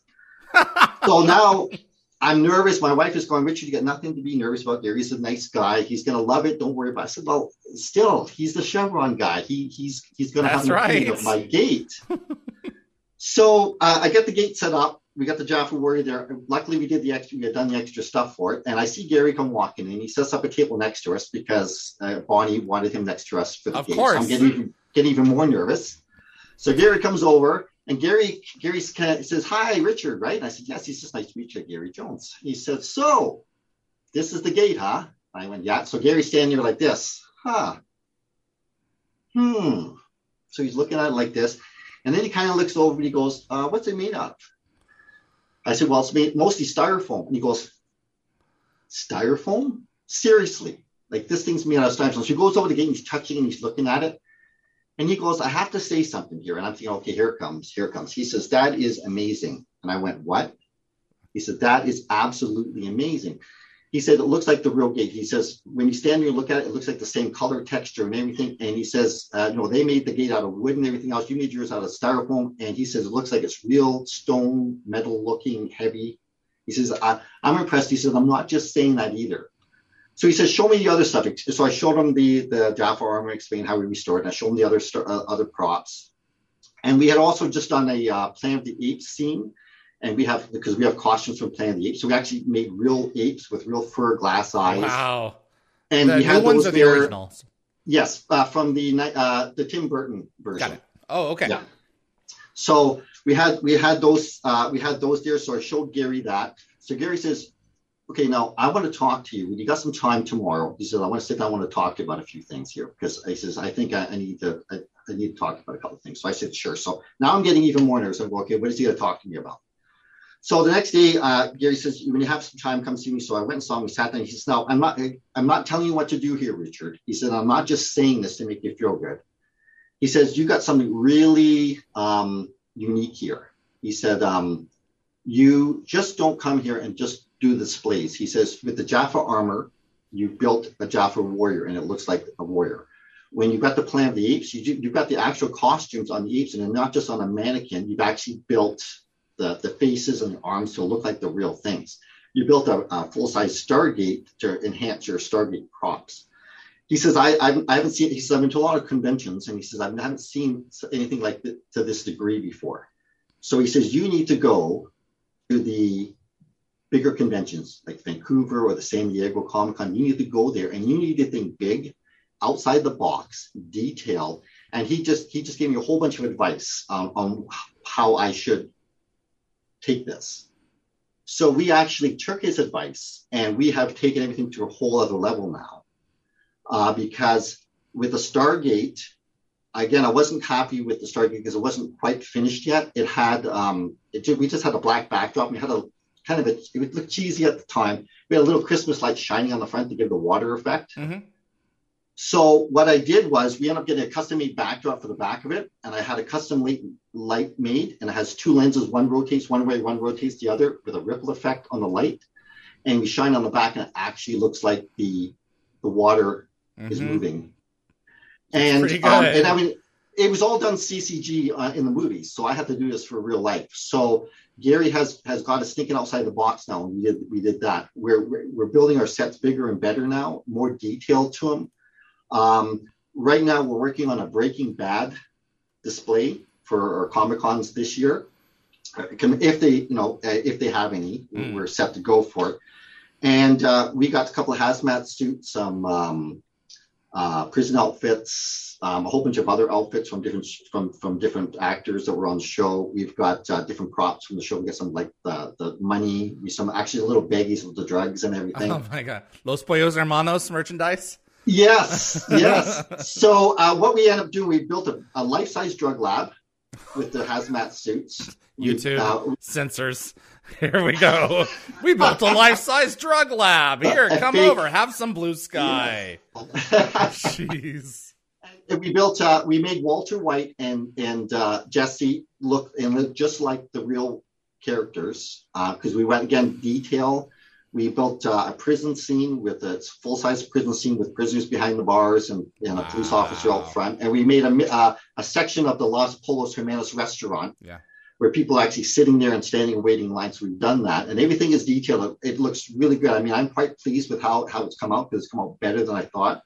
so now I'm nervous. My wife is going, Richard, you got nothing to be nervous about. Gary's a nice guy. He's going to love it. Don't worry about it. I said, well, still, he's the Chevron guy. He, he's, he's going to have right. of my gate. so uh, I get the gate set up we got the Jaffa Warrior there. Luckily, we did the extra. We had done the extra stuff for it, and I see Gary come walking in. He sets up a table next to us because uh, Bonnie wanted him next to us for the of game. Course. So I'm getting even, getting even more nervous. So Gary comes over, and Gary Gary says, "Hi, Richard." Right? And I said, "Yes." He says, "Nice to meet you, Gary Jones." He said, "So, this is the gate, huh?" I went, "Yeah." So Gary's standing there like this, huh? Hmm. So he's looking at it like this, and then he kind of looks over and he goes, uh, "What's it made of?" I said, well, it's made mostly styrofoam. And he goes, styrofoam? Seriously? Like this thing's made out of styrofoam. So he goes over the gate and he's touching and he's looking at it. And he goes, I have to say something here. And I'm thinking, okay, here it comes. Here it comes. He says, that is amazing. And I went, what? He said, that is absolutely amazing. He said, it looks like the real gate. He says, when you stand there and look at it, it looks like the same color, texture, and everything. And he says, uh, no, they made the gate out of wood and everything else. You made yours out of styrofoam. And he says, it looks like it's real stone, metal looking, heavy. He says, I, am I'm impressed. He says, I'm not just saying that either. So he says, show me the other stuff. So I showed him the, the Jaffa armor, explained how we restored it. And I showed him the other, uh, other props. And we had also just done a uh, of the Apes scene and we have because we have costumes from Planet of the Apes, so we actually made real apes with real fur glass eyes. Wow! And the we had ones those are the there- originals. Yes, uh, from the uh, the Tim Burton version. Got it. Oh, okay. Yeah. So we had we had those uh, we had those there. So I showed Gary that. So Gary says, "Okay, now I want to talk to you. You got some time tomorrow?" He says, "I want to sit down. I want to talk to you about a few things here because he says I think I, I need to I, I need to talk about a couple of things." So I said, "Sure." So now I'm getting even more nervous. I'm like, "Okay, what is he going to talk to me about?" So the next day, uh, Gary says, "When you have some time, come see me." So I went and saw him. We sat down. He says, "Now I'm not I'm not telling you what to do here, Richard." He said, "I'm not just saying this to make you feel good." He says, "You got something really um, unique here." He said, um, "You just don't come here and just do displays." He says, "With the Jaffa armor, you built a Jaffa warrior, and it looks like a warrior." When you've got the plan of the Apes, you you've got the actual costumes on the apes, and not just on a mannequin. You've actually built the, the faces and the arms to look like the real things. You built a, a full size Stargate to enhance your Stargate props. He says, I, I, I, haven't seen, he says, I've been to a lot of conventions and he says, I haven't seen anything like this, to this degree before. So he says, you need to go to the bigger conventions like Vancouver or the San Diego Comic Con. You need to go there and you need to think big, outside the box, detailed. And he just he just gave me a whole bunch of advice um, on how I should take this. So we actually took his advice and we have taken everything to a whole other level now. Uh, because with the Stargate, again, I wasn't happy with the Stargate because it wasn't quite finished yet. It had, um, it, we just had a black backdrop. We had a kind of a, it would look cheesy at the time. We had a little Christmas light shining on the front to give the water effect. Mm-hmm. So what I did was we ended up getting a custom made backdrop for the back of it, and I had a custom light, made, and it has two lenses. One rotates one way, one rotates the other, with a ripple effect on the light. And we shine on the back, and it actually looks like the the water mm-hmm. is moving. And um, and I mean, it was all done CCG uh, in the movies, so I had to do this for real life. So Gary has has got us thinking outside the box now, and we did we did that. We're we're building our sets bigger and better now, more detailed to them. Um, right now, we're working on a Breaking Bad display for our Comic Cons this year. If they, you know, uh, if they have any, mm. we're set to go for it. And uh, we got a couple of hazmat suits, some um, uh, prison outfits, um, a whole bunch of other outfits from different from from different actors that were on the show. We've got uh, different props from the show. We got some like the the money, we some actually little baggies with the drugs and everything. Oh my god, Los Pollos Hermanos merchandise. Yes, yes. so uh, what we end up doing, we built a, a life size drug lab with the hazmat suits. YouTube uh, censors. Here we go. We built a life size drug lab. Here, come over, have some blue sky. Jeez. And we built. Uh, we made Walter White and and uh, Jesse look and look just like the real characters because uh, we went again detail we built uh, a prison scene with a full size prison scene with prisoners behind the bars and, and a police officer out front. And we made a, uh, a section of the Los Pollos Hermanos restaurant yeah. where people are actually sitting there and standing and waiting in line. So we've done that. And everything is detailed. It looks really good. I mean, I'm quite pleased with how, how it's come out because it's come out better than I thought.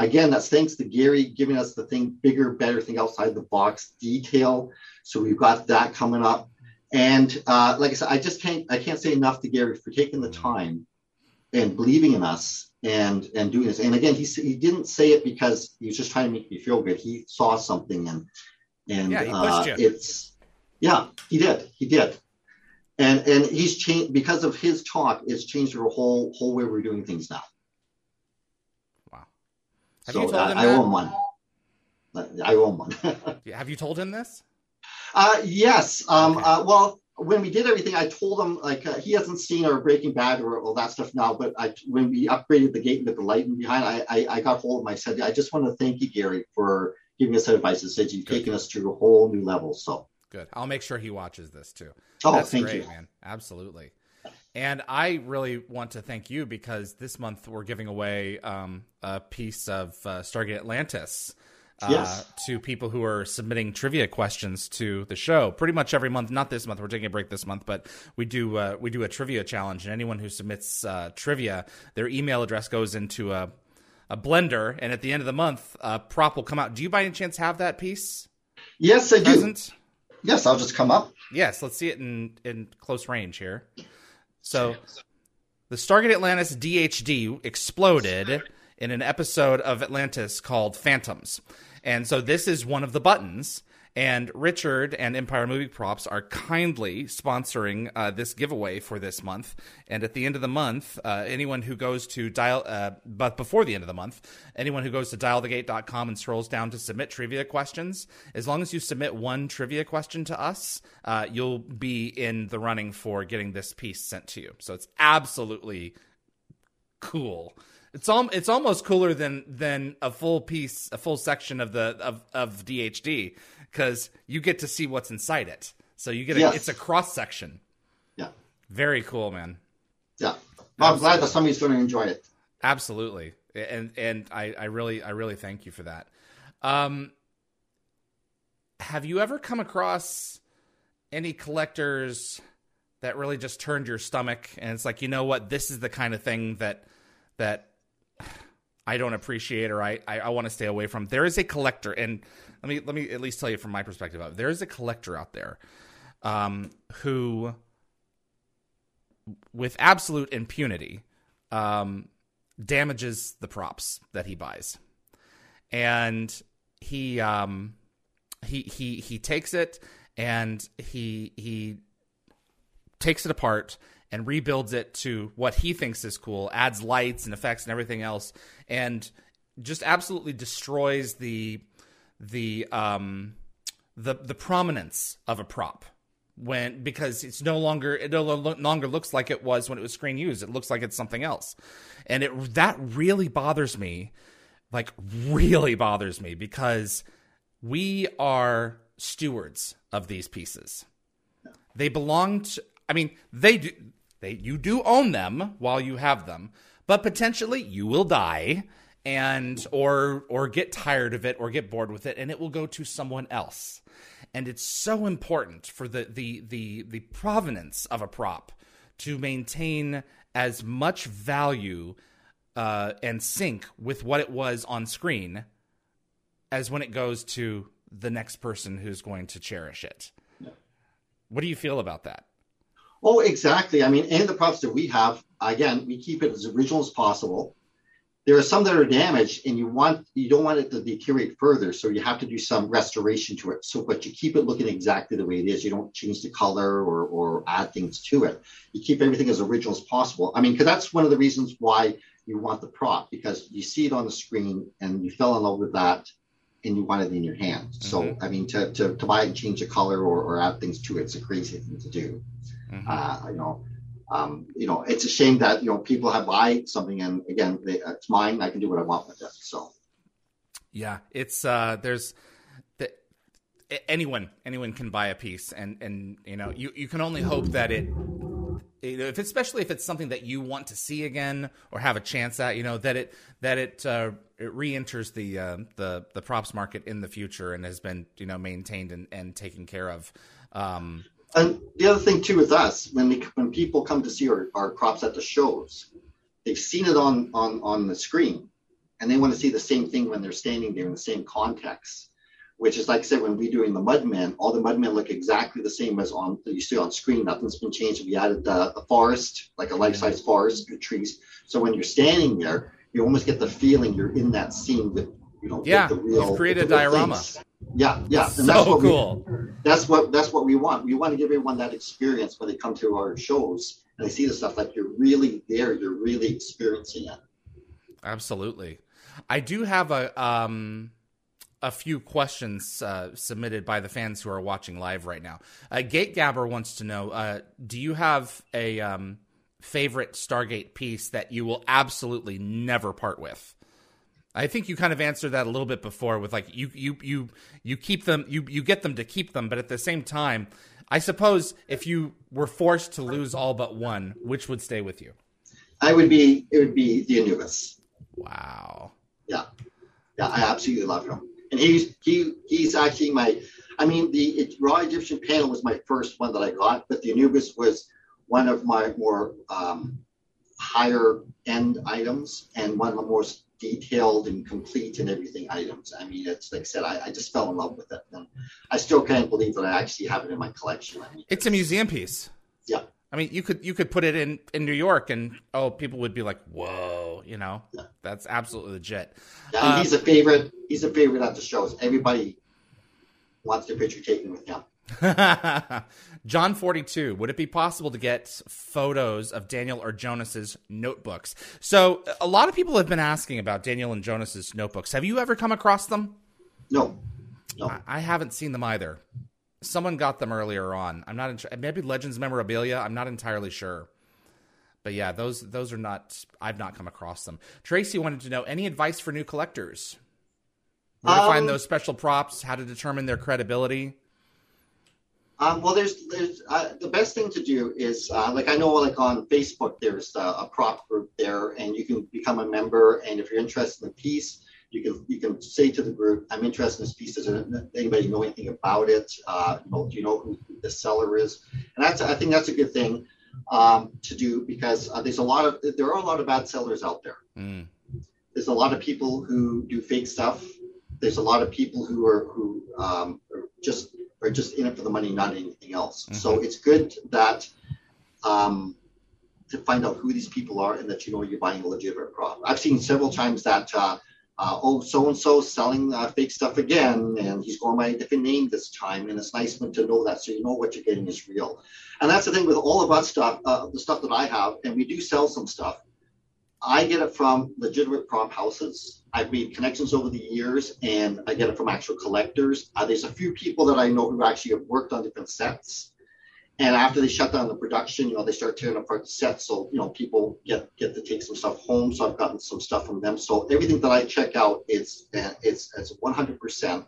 Again, that's thanks to Gary giving us the thing bigger, better thing outside the box detail. So we've got that coming up. And uh, like I said, I just can't I can't say enough to Gary for taking the time and believing in us and and doing this. And again, he he didn't say it because he was just trying to make me feel good. He saw something and and yeah, uh, it's yeah, he did. He did. And and he's changed because of his talk. It's changed our whole whole way we're doing things now. Wow. Have so you told him I, I own one. I own one. Have you told him this? Uh, yes. Um, okay. uh, well, when we did everything, I told him like uh, he hasn't seen our Breaking Bad or all that stuff now. But I, when we upgraded the gate with the lighting behind, I, I, I got hold of him. I said, I just want to thank you, Gary, for giving us that advice. It said you've Good. taken us to a whole new level. So Good. I'll make sure he watches this too. Oh, That's thank great, you, man. Absolutely. And I really want to thank you because this month we're giving away um, a piece of uh, Stargate Atlantis uh, yes. to people who are submitting trivia questions to the show. Pretty much every month. Not this month. We're taking a break this month, but we do uh, we do a trivia challenge, and anyone who submits uh, trivia, their email address goes into a a blender, and at the end of the month, a prop will come out. Do you by any chance have that piece? Yes, I Present? do. Yes, I'll just come up. Yes, let's see it in in close range here. So, the Stargate Atlantis DHD exploded in an episode of Atlantis called Phantoms. And so this is one of the buttons. And Richard and Empire Movie Props are kindly sponsoring uh, this giveaway for this month. And at the end of the month, uh, anyone who goes to dial, uh, but before the end of the month, anyone who goes to dialthegate.com and scrolls down to submit trivia questions, as long as you submit one trivia question to us, uh, you'll be in the running for getting this piece sent to you. So it's absolutely cool. It's al- it's almost cooler than than a full piece, a full section of the of of DHD because you get to see what's inside it. So you get a, yes. it's a cross section. Yeah. Very cool, man. Yeah. Well, I'm glad that somebody's going to enjoy it. Absolutely, and and I I really I really thank you for that. Um, have you ever come across any collectors that really just turned your stomach and it's like, you know what, this is the kind of thing that that I don't appreciate or I, I, I want to stay away from. There is a collector, and let me let me at least tell you from my perspective of there is a collector out there um, who, with absolute impunity, um, damages the props that he buys, and he um, he he he takes it and he he takes it apart and rebuilds it to what he thinks is cool, adds lights and effects and everything else, and just absolutely destroys the the um the the prominence of a prop when because it's no longer it no longer looks like it was when it was screen used. It looks like it's something else, and it that really bothers me, like really bothers me because we are stewards of these pieces. They belong to. I mean, they do. They you do own them while you have them, but potentially you will die and or or get tired of it or get bored with it, and it will go to someone else and it's so important for the the the the provenance of a prop to maintain as much value uh, and sync with what it was on screen as when it goes to the next person who's going to cherish it. Yeah. What do you feel about that? Oh, exactly. I mean, any of the props that we have, again, we keep it as original as possible. There are some that are damaged and you want you don't want it to deteriorate further so you have to do some restoration to it. So but you keep it looking exactly the way it is. You don't change the color or, or add things to it. You keep everything as original as possible. I mean because that's one of the reasons why you want the prop because you see it on the screen and you fell in love with that and you want it in your hand. Mm-hmm. so i mean to, to, to buy it and change the color or, or add things to it, it's a crazy thing to do mm-hmm. uh, you know um, you know, it's a shame that you know people have buy something and again, they, it's mine. I can do what I want with it. So, yeah, it's uh, there's the, anyone anyone can buy a piece, and and you know, you you can only hope that it. If especially if it's something that you want to see again or have a chance at, you know that it that it uh, it re-enters the uh, the the props market in the future and has been you know maintained and, and taken care of. Um, and the other thing too with us, when they, when people come to see our, our crops at the shows, they've seen it on on on the screen, and they want to see the same thing when they're standing there in the same context. Which is like I said, when we're doing the mudmen, all the mudmen look exactly the same as on you see on screen. Nothing's been changed. We added the, the forest, like a life-size forest, good trees. So when you're standing there, you almost get the feeling you're in that scene with you know, yeah, the real, you've created a diorama. Things. Yeah, yeah, and so that's what cool. We, that's what that's what we want. We want to give everyone that experience when they come to our shows and they see the stuff like you're really there, you're really experiencing it. Absolutely, I do have a um a few questions uh, submitted by the fans who are watching live right now. Uh, Gate Gabber wants to know: uh, Do you have a um, favorite Stargate piece that you will absolutely never part with? I think you kind of answered that a little bit before with like you you you you keep them you you get them to keep them, but at the same time, I suppose if you were forced to lose all but one, which would stay with you? I would be it would be the Anubis. Wow. Yeah, yeah, I absolutely love him, and he's he he's actually my. I mean, the Ra Egyptian panel was my first one that I got, but the Anubis was one of my more um, higher end items and one of the most detailed and complete and everything items. I mean, it's like I said, I, I, just fell in love with it. And I still can't believe that I actually have it in my collection. I mean, it's, a museum piece. Yeah. I mean, you could you could put it in in New York, and oh, people would be like, "Whoa!" You know, yeah. that's absolutely legit. Yeah, uh, he's a favorite. He's a favorite at the shows. Everybody wants their picture taken with him. John 42, would it be possible to get photos of Daniel or Jonas's notebooks? So, a lot of people have been asking about Daniel and Jonas's notebooks. Have you ever come across them? No. No. I, haven't seen them either. Someone got them earlier on. I'm not maybe Legends memorabilia, I'm not entirely sure. But yeah, those those are not I've not come across them. Tracy wanted to know any advice for new collectors? Where to um, find those special props, how to determine their credibility? Um, well, there's, there's uh, the best thing to do is uh, like I know like on Facebook there's uh, a prop group there, and you can become a member. And if you're interested in the piece, you can you can say to the group, "I'm interested in this piece. Does anybody know anything about it? Uh, you know, do you know who the seller is?" And that's I think that's a good thing um, to do because uh, there's a lot of there are a lot of bad sellers out there. Mm. There's a lot of people who do fake stuff. There's a lot of people who are who um, are just are just in it for the money, not anything else. Mm-hmm. So it's good that um, to find out who these people are and that you know you're buying a legitimate product. I've seen several times that uh, uh, oh so and so selling uh, fake stuff again, and he's going by a different name this time, and it's nice to know that so you know what you're getting is real. And that's the thing with all of us stuff, uh, the stuff that I have, and we do sell some stuff. I get it from legitimate prop houses. I've made connections over the years, and I get it from actual collectors. Uh, there's a few people that I know who actually have worked on different sets and after they shut down the production, you know, they start tearing apart the set. So, you know, people get get to take some stuff home. So I've gotten some stuff from them. So everything that I check out, is, it's it's 100%.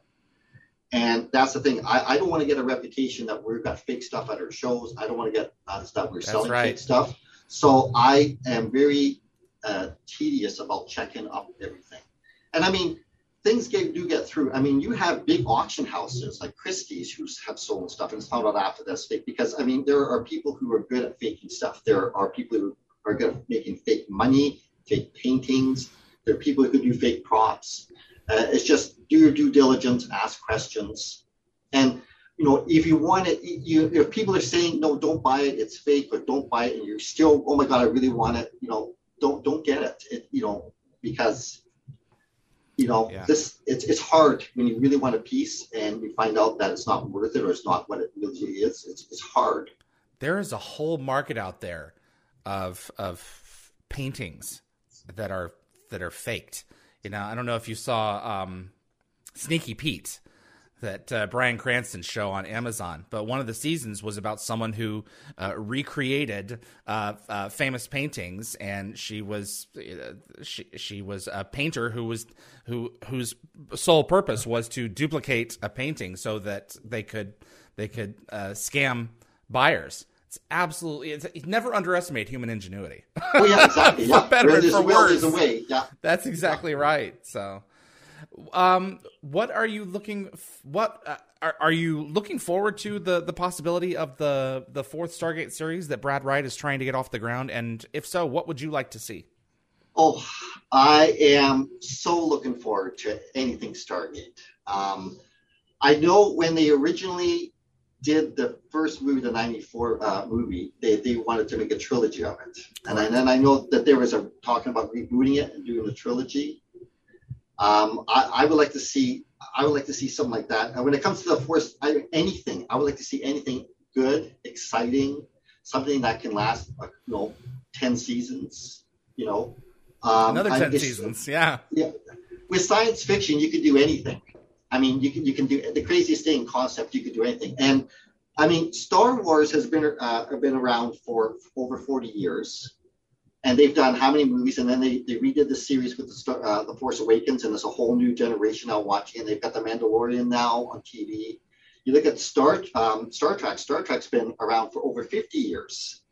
And that's the thing. I, I don't want to get a reputation that we've got fake stuff at our shows. I don't want to get uh, stuff we're that's selling right. fake stuff. So I am very uh, tedious about checking up everything. And I mean, things get, do get through. I mean, you have big auction houses like Christie's who have sold stuff and it's found out after this fake because I mean, there are people who are good at faking stuff. There are people who are good at making fake money, fake paintings. There are people who do fake props. Uh, it's just do your due diligence, ask questions, and you know if you want it, you if people are saying no, don't buy it, it's fake, or don't buy it, and you're still oh my god, I really want it, you know, don't don't get it, it you know, because you know, yeah. this it's it's hard when you really want a piece and you find out that it's not worth it or it's not what it really is. It's it's hard. There is a whole market out there of of paintings that are that are faked. You know, I don't know if you saw um, Sneaky Pete that uh, Bryan Cranston show on Amazon. But one of the seasons was about someone who uh, recreated uh, uh famous paintings, and she was uh, she she was a painter who was who whose sole purpose was to duplicate a painting so that they could they could uh, scam buyers. It's absolutely. It's, never underestimate human ingenuity. Oh yeah, exactly. for yeah. better and for worse. a way. Yeah, that's exactly yeah. right. So. Um, what are you looking? What uh, are, are you looking forward to the the possibility of the the fourth Stargate series that Brad Wright is trying to get off the ground? And if so, what would you like to see? Oh, I am so looking forward to anything Stargate. Um, I know when they originally did the first movie, the '94 uh, movie, they, they wanted to make a trilogy of it, and then I know that there was a talking about rebooting it and doing a trilogy. Um, I, I, would like to see I would like to see something like that. And when it comes to the force, I, anything I would like to see anything good, exciting, something that can last, uh, you know, ten seasons. You know, um, another ten seasons. Yeah. Yeah. With science fiction, you could do anything. I mean, you can you can do the craziest thing concept. You could do anything. And I mean, Star Wars has been uh, been around for over forty years and they've done how many movies? And then they, they redid the series with the Star, uh, the force awakens and there's a whole new generation now watching and they've got the mandalorian now on tv you look at star um, star trek star trek's been around for over 50 years.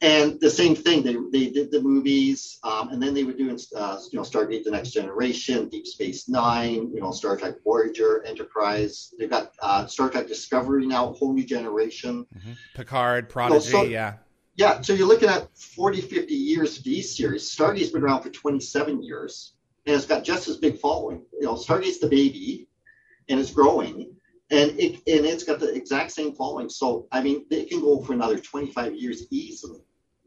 And the same thing they, they did the movies um, and then they were doing uh, you know stargate the next generation deep space nine you know star trek voyager enterprise. They've got uh, star trek discovery now a whole new generation. Mm-hmm. picard prodigy you know, so, yeah yeah, so you're looking at 40, 50 years of these series. Stargate's been around for 27 years, and it's got just as big following. You know, Stargate's the baby, and it's growing, and it and it's got the exact same following. So I mean, they can go for another 25 years easily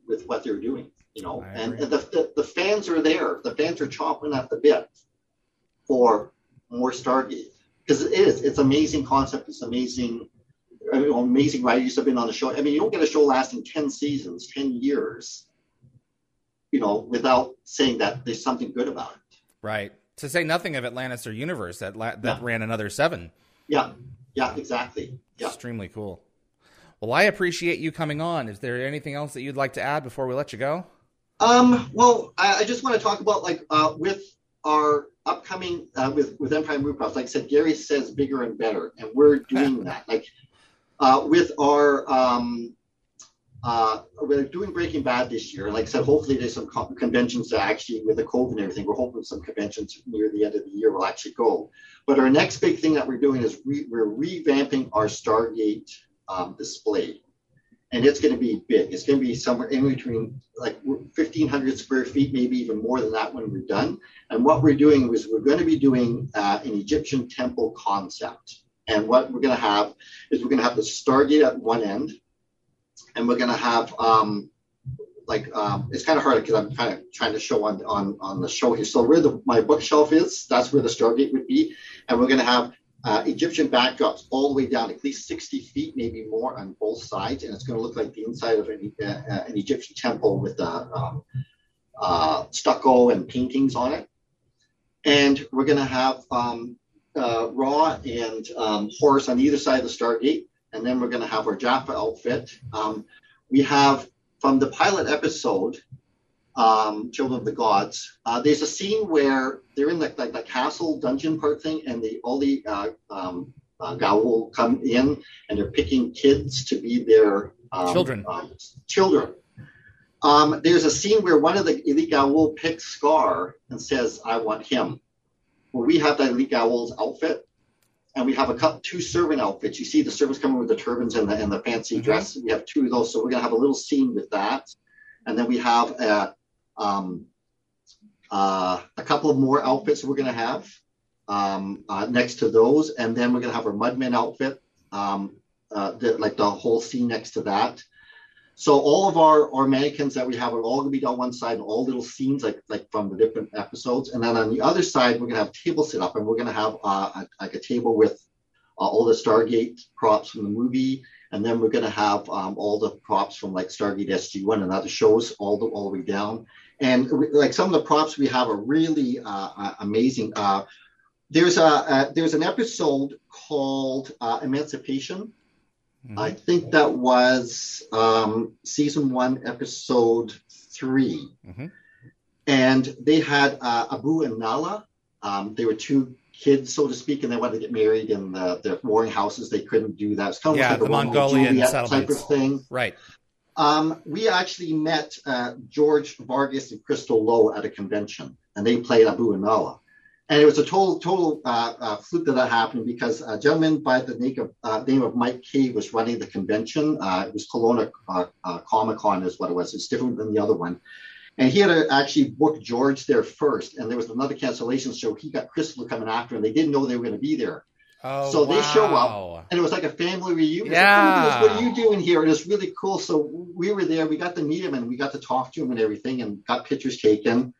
with what they're doing. You know, and, and the, the the fans are there. The fans are chomping at the bit for more Stargate because it is. It's amazing concept. It's amazing amazing writers have been on the show. I mean, you don't get a show lasting 10 seasons, 10 years, you know, without saying that there's something good about it. Right. To say nothing of Atlantis or Universe that la- that yeah. ran another seven. Yeah. Yeah, exactly. Yeah. Extremely cool. Well, I appreciate you coming on. Is there anything else that you'd like to add before we let you go? Um, well, I, I just want to talk about like uh, with our upcoming uh, with with Empire Move Like I said, Gary says bigger and better, and we're doing that. Like uh, with our um, uh, we're doing Breaking Bad this year. Like I said, hopefully there's some co- conventions that actually, with the COVID and everything, we're hoping some conventions near the end of the year will actually go. But our next big thing that we're doing is re- we're revamping our Stargate um, display. And it's going to be big. It's going to be somewhere in between like 1,500 square feet, maybe even more than that when we're done. And what we're doing is we're going to be doing uh, an Egyptian temple concept. And what we're going to have is we're going to have the Stargate at one end, and we're going to have um, like um, it's kind of hard because I'm kind of trying to show on on on the show here. So where the my bookshelf is, that's where the Stargate would be, and we're going to have uh, Egyptian backdrops all the way down at least 60 feet, maybe more on both sides, and it's going to look like the inside of an, uh, uh, an Egyptian temple with uh, um, uh, stucco and paintings on it. And we're going to have um, uh, Ra and um, Horus on either side of the Stargate, and then we're going to have our Jaffa outfit. Um, we have from the pilot episode, um, Children of the Gods. Uh, there's a scene where they're in the like the castle dungeon part thing, and the all the uh, um, uh, Goa'uld come in, and they're picking kids to be their um, Children. um, children. Um, there's a scene where one of the elite Goa'uld picks Skaara and says, "I want him." Well, we have that elite Owl's outfit, and we have a couple, two servant outfits. You see the servants coming with the turbans and the and the fancy Mhm. dress. We have two of those, so we're gonna have a little scene with that, and then we have a um, uh, a couple more outfits we're gonna have um, uh, next to those, and then we're gonna have our Mudman outfit, um, uh, the, like the whole scene next to that. So all of our, our mannequins that we have are all gonna be on one side, all little scenes like like from the different episodes. And then on the other side, we're gonna have table set up, and we're gonna have uh, a, like a table with uh, all the Stargate props from the movie, and then we're gonna have um, all the props from like Stargate SG One and other shows all the all the way down. And we, like some of the props we have are really uh, uh, amazing. Uh, there's a uh, there's an episode called Emancipation. Mhm. I think that was um, season one, episode 3 Mhm. And they had uh, Abu and Nala. Um, they were two kids, so to speak, and they wanted to get married in the, the warring houses. They couldn't do that. It's kind of Yeah, like the Mongolian type of thing. Right. Um, we actually met uh, George Vargas and Crystal Lowe at a convention, and they played Abu and Nala. And it was a total, total uh, uh, fluke that that happened because a gentleman by the name of, uh, name of Mike Key was running the convention. Uh, it was Kelowna uh, uh, Comic Con, is what it was. It's different than the other one. And he had to actually book George there first, and there was another cancellation, so he got Crystal coming after, and they didn't know they were going to be there. Oh, So they show up, and it was like a family reunion. Yeah. Like, "Oh, what are you doing here? And it's really cool. So we were there. We got to meet him, and we got to talk to him and everything, and got pictures taken.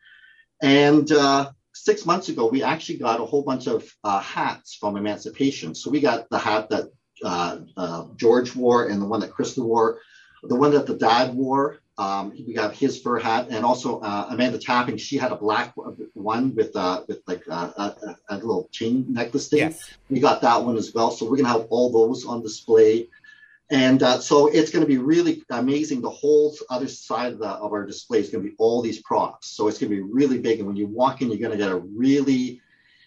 And uh, six months ago, we actually got a whole bunch of uh, hats from Emancipation. So we got the hat that uh, uh, George wore, and the one that Krista wore, the one that the dad wore. Um, we got his fur hat, and also uh, Amanda Tapping. She had a black one with uh, with like uh, a, a, little chain necklace thing Yes. we got that one as well. So we're going to have all those on display. And uh, so it's going to be really amazing. The whole other side of, the, of our display is going to be all these props. So it's going to be really big. And when you walk in, you're going to get a really,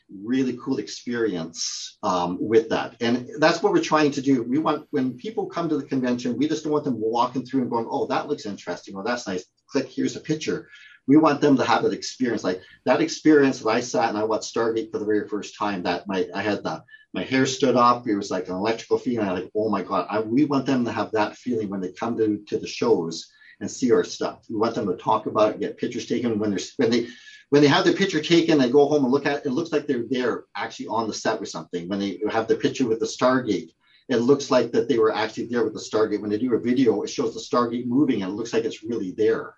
really cool experience um, with that. And that's what we're trying to do. We want, when people come to the convention, we just don't want them walking through and going, oh, that looks interesting. Or that's nice. Click, here's a picture. We want them to have that experience. Like that experience that I sat and I watched Stargate for the very first time, that my, I had the, my hair stood up. It was like an electrical feeling. I was like, oh my God, I, we want them to have that feeling when they come to, to the shows and see our stuff. We want them to talk about it, get pictures taken. When they're when they when they have their picture taken and go home and look at it, it looks like they're there actually on the set with something. When they have the picture with the Stargate, it looks like that they were actually there with the Stargate. When they do a video, it shows the Stargate moving and it looks like it's really there.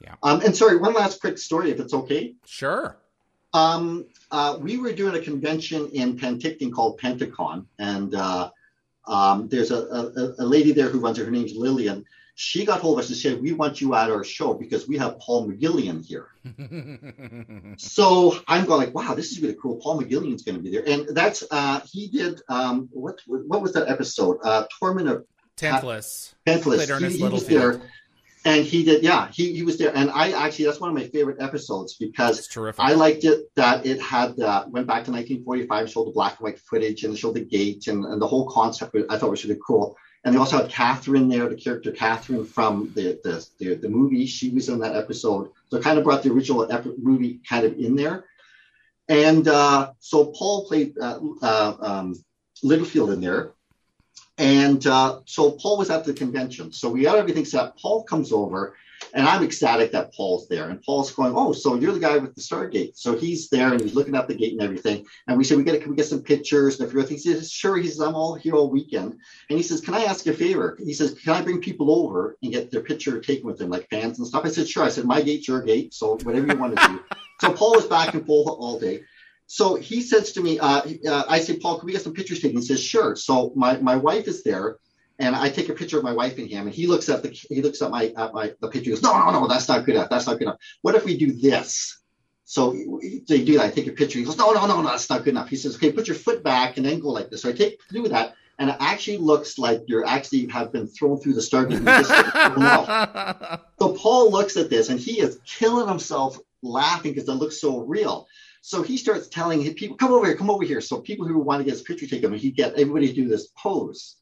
Yeah. Um, and sorry, one last quick story, if it's okay. Sure. Um, uh, we were doing a convention in Penticton called Pentacon, and uh, um, there's a, a, a lady there who runs it. Her name's Lillian. She got hold of us and said, "We want you at our show because we have Paul McGillion here." So I'm going like, "Wow, this is really cool. Paul McGillion's going to be there," and that's uh, he did um, what what was that episode? Uh, Torment of Tantalus. Panthless. Played Ernest He, he was there, and he did. Yeah, he he was there, and I actually that's one of my favorite episodes because. I liked it that it had uh, went back to 1945, showed the black and white footage, and showed the gate, and, and the whole concept. I thought was really cool. And they also had Catherine there, the character Catherine from the the, the, the movie. She was in that episode, so it kind of brought the original movie kind of in there. And uh, so Paul played uh, uh, um, Littlefield in there. And uh, so Paul was at the convention. So we got everything set. Paul comes over and I'm ecstatic that Paul's there. And Paul's going, Oh, so you're the guy with the Stargate. So he's there and he's looking at the gate and everything. And we said, We got to get some pictures and everything. He says, Sure. He says, I'm all here all weekend. And he says, Can I ask a favor? He says, Can I bring people over and get their picture taken with them, like fans and stuff? I said, Sure. I said, My gate's your gate. So whatever you want to do. so Paul was back and forth all day. So he says to me, uh, uh, I say, Paul, can we get some pictures taken? He says, Sure. So my, my wife is there and I take a picture of my wife and him, and he looks at the he looks at my at my the picture. He goes, no, no, no, that's not good enough. That's not good enough. What if we do this? So they do that. I take a picture. He goes, no, no, no, no, that's not good enough. He says, okay, put your foot back and then go like this. So I take do that, and it actually looks like you're actually have been thrown through the stargate. so Paul looks at this, and he is killing himself laughing because it looks so real. So he starts telling people, come over here, come over here. So people who want to get his picture taken, he'd get everybody to do this pose.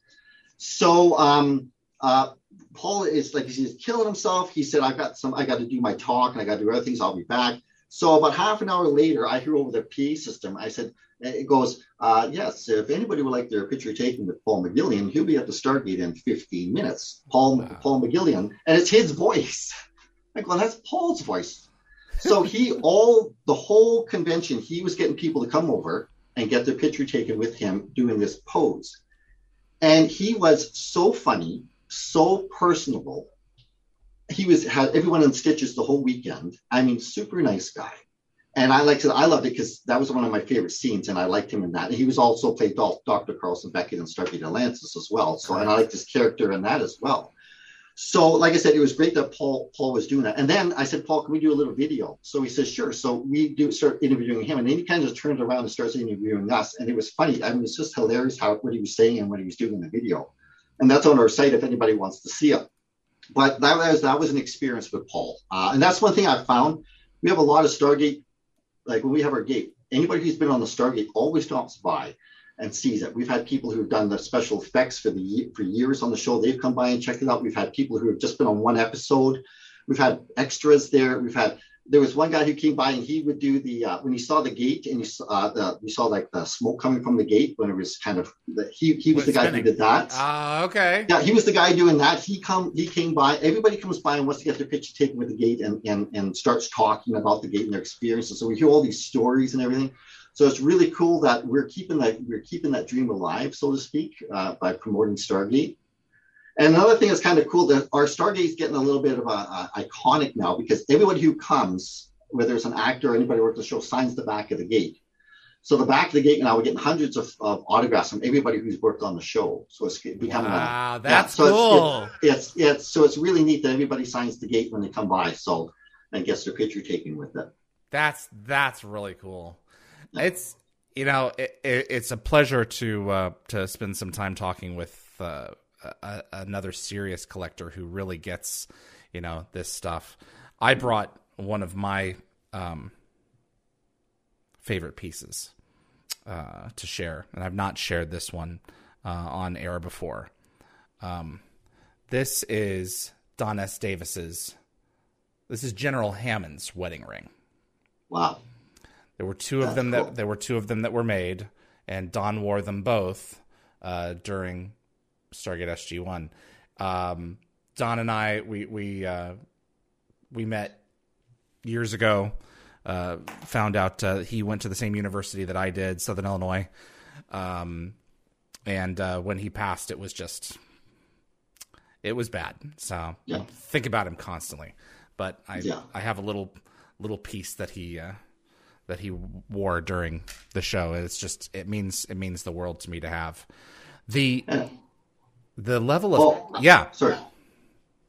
So um, uh, Paul is like he's killing himself. He said, I've got some. I got to do my talk, and I got to do other things. I'll be back." So about half an hour later, I hear over the PA system. I said, "It goes, uh, yes. If anybody would like their picture taken with Paul McGillion, he'll be at the Stargate in 15 minutes." Paul wow. Paul McGillion, and it's his voice. I go, "That's Paul's voice." So he all the whole convention, he was getting people to come over and get their picture taken with him doing this pose. And he was so funny, so personable. He was had everyone in stitches the whole weekend. I mean, super nice guy. And I liked it. I loved it because that was one of my favorite scenes, and I liked him in that. And he was also played Dr. Carson Beckett in Stargate Atlantis as well. So, and I liked his character in that as well. So, like I said, it was great that Paul Paul was doing that. And then I said, Paul, can we do a little video? So he says, sure. So we do start interviewing him, and then he kind of turns around and starts interviewing us. And it was funny. I mean, it's just hilarious how what he was saying and what he was doing in the video. And that's on our site if anybody wants to see it. But that was that was an experience with Paul, uh, and that's one thing I found. We have a lot of Stargate, like when we have our gate. Anybody who's been on the Stargate always stops by and sees it. We've had people who've done the special effects for the for years on the show. They've come by and checked it out. We've had people who have just been on one episode. We've had extras there. We've had there was one guy who came by and he would do the uh, when he saw the gate and you saw uh, the you saw like the smoke coming from the gate when it was kind of the, he he was the guy spinning. who did that. Ah, uh, okay. Yeah, he was the guy doing that. He come he came by. Everybody comes by and wants to get their picture taken with the gate and and and starts talking about the gate and their experiences. So we hear all these stories and everything. So it's really cool that we're keeping that we're keeping that dream alive, so to speak, uh, by promoting Stargate. And another thing that's kind of cool that our Stargate is getting a little bit of a, a, iconic now because everyone who comes, whether it's an actor or anybody who works the show, signs the back of the gate. So the back of the gate now we're getting hundreds of, of autographs from everybody who's worked on the show. So it's becoming wow, a, that's yeah, so cool. It's, it's, it's it's so it's really neat that everybody signs the gate when they come by. So and gets their picture taken with it. That's that's really cool. It's you know it, it, it's a pleasure to uh, to spend some time talking with uh, a, another serious collector who really gets you know this stuff. I brought one of my um, favorite pieces uh, to share, and I've not shared this one uh, on air before. Um, this is Don S. Davis's. This is General Hammond's wedding ring. Wow. There were two of them cool. that there were two of them that were made, and Don wore them both uh, during Stargate SG One. Um, Don and I we we uh, we met years ago. Uh, found out uh, he went to the same university that I did, Southern Illinois. Um, and uh, when he passed, it was just it was bad. So yeah. think about him constantly. But I yeah. I have a little little piece that he uh, that he wore during the show. It's just it means it means the world to me to have the the level of oh, yeah. Sorry,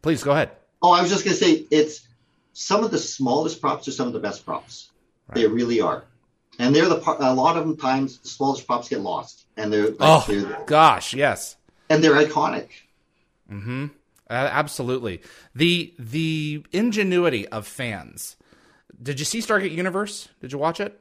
please go ahead. Oh, I was just gonna say it's some of the smallest props are some of the best props. Right. They really are, and they're the part. a lot of them times the smallest props get lost, and they're like, oh they're, gosh yes, and they're iconic. Hmm. Uh, absolutely. The the ingenuity of fans did you see Stargate Universe? Did you watch it?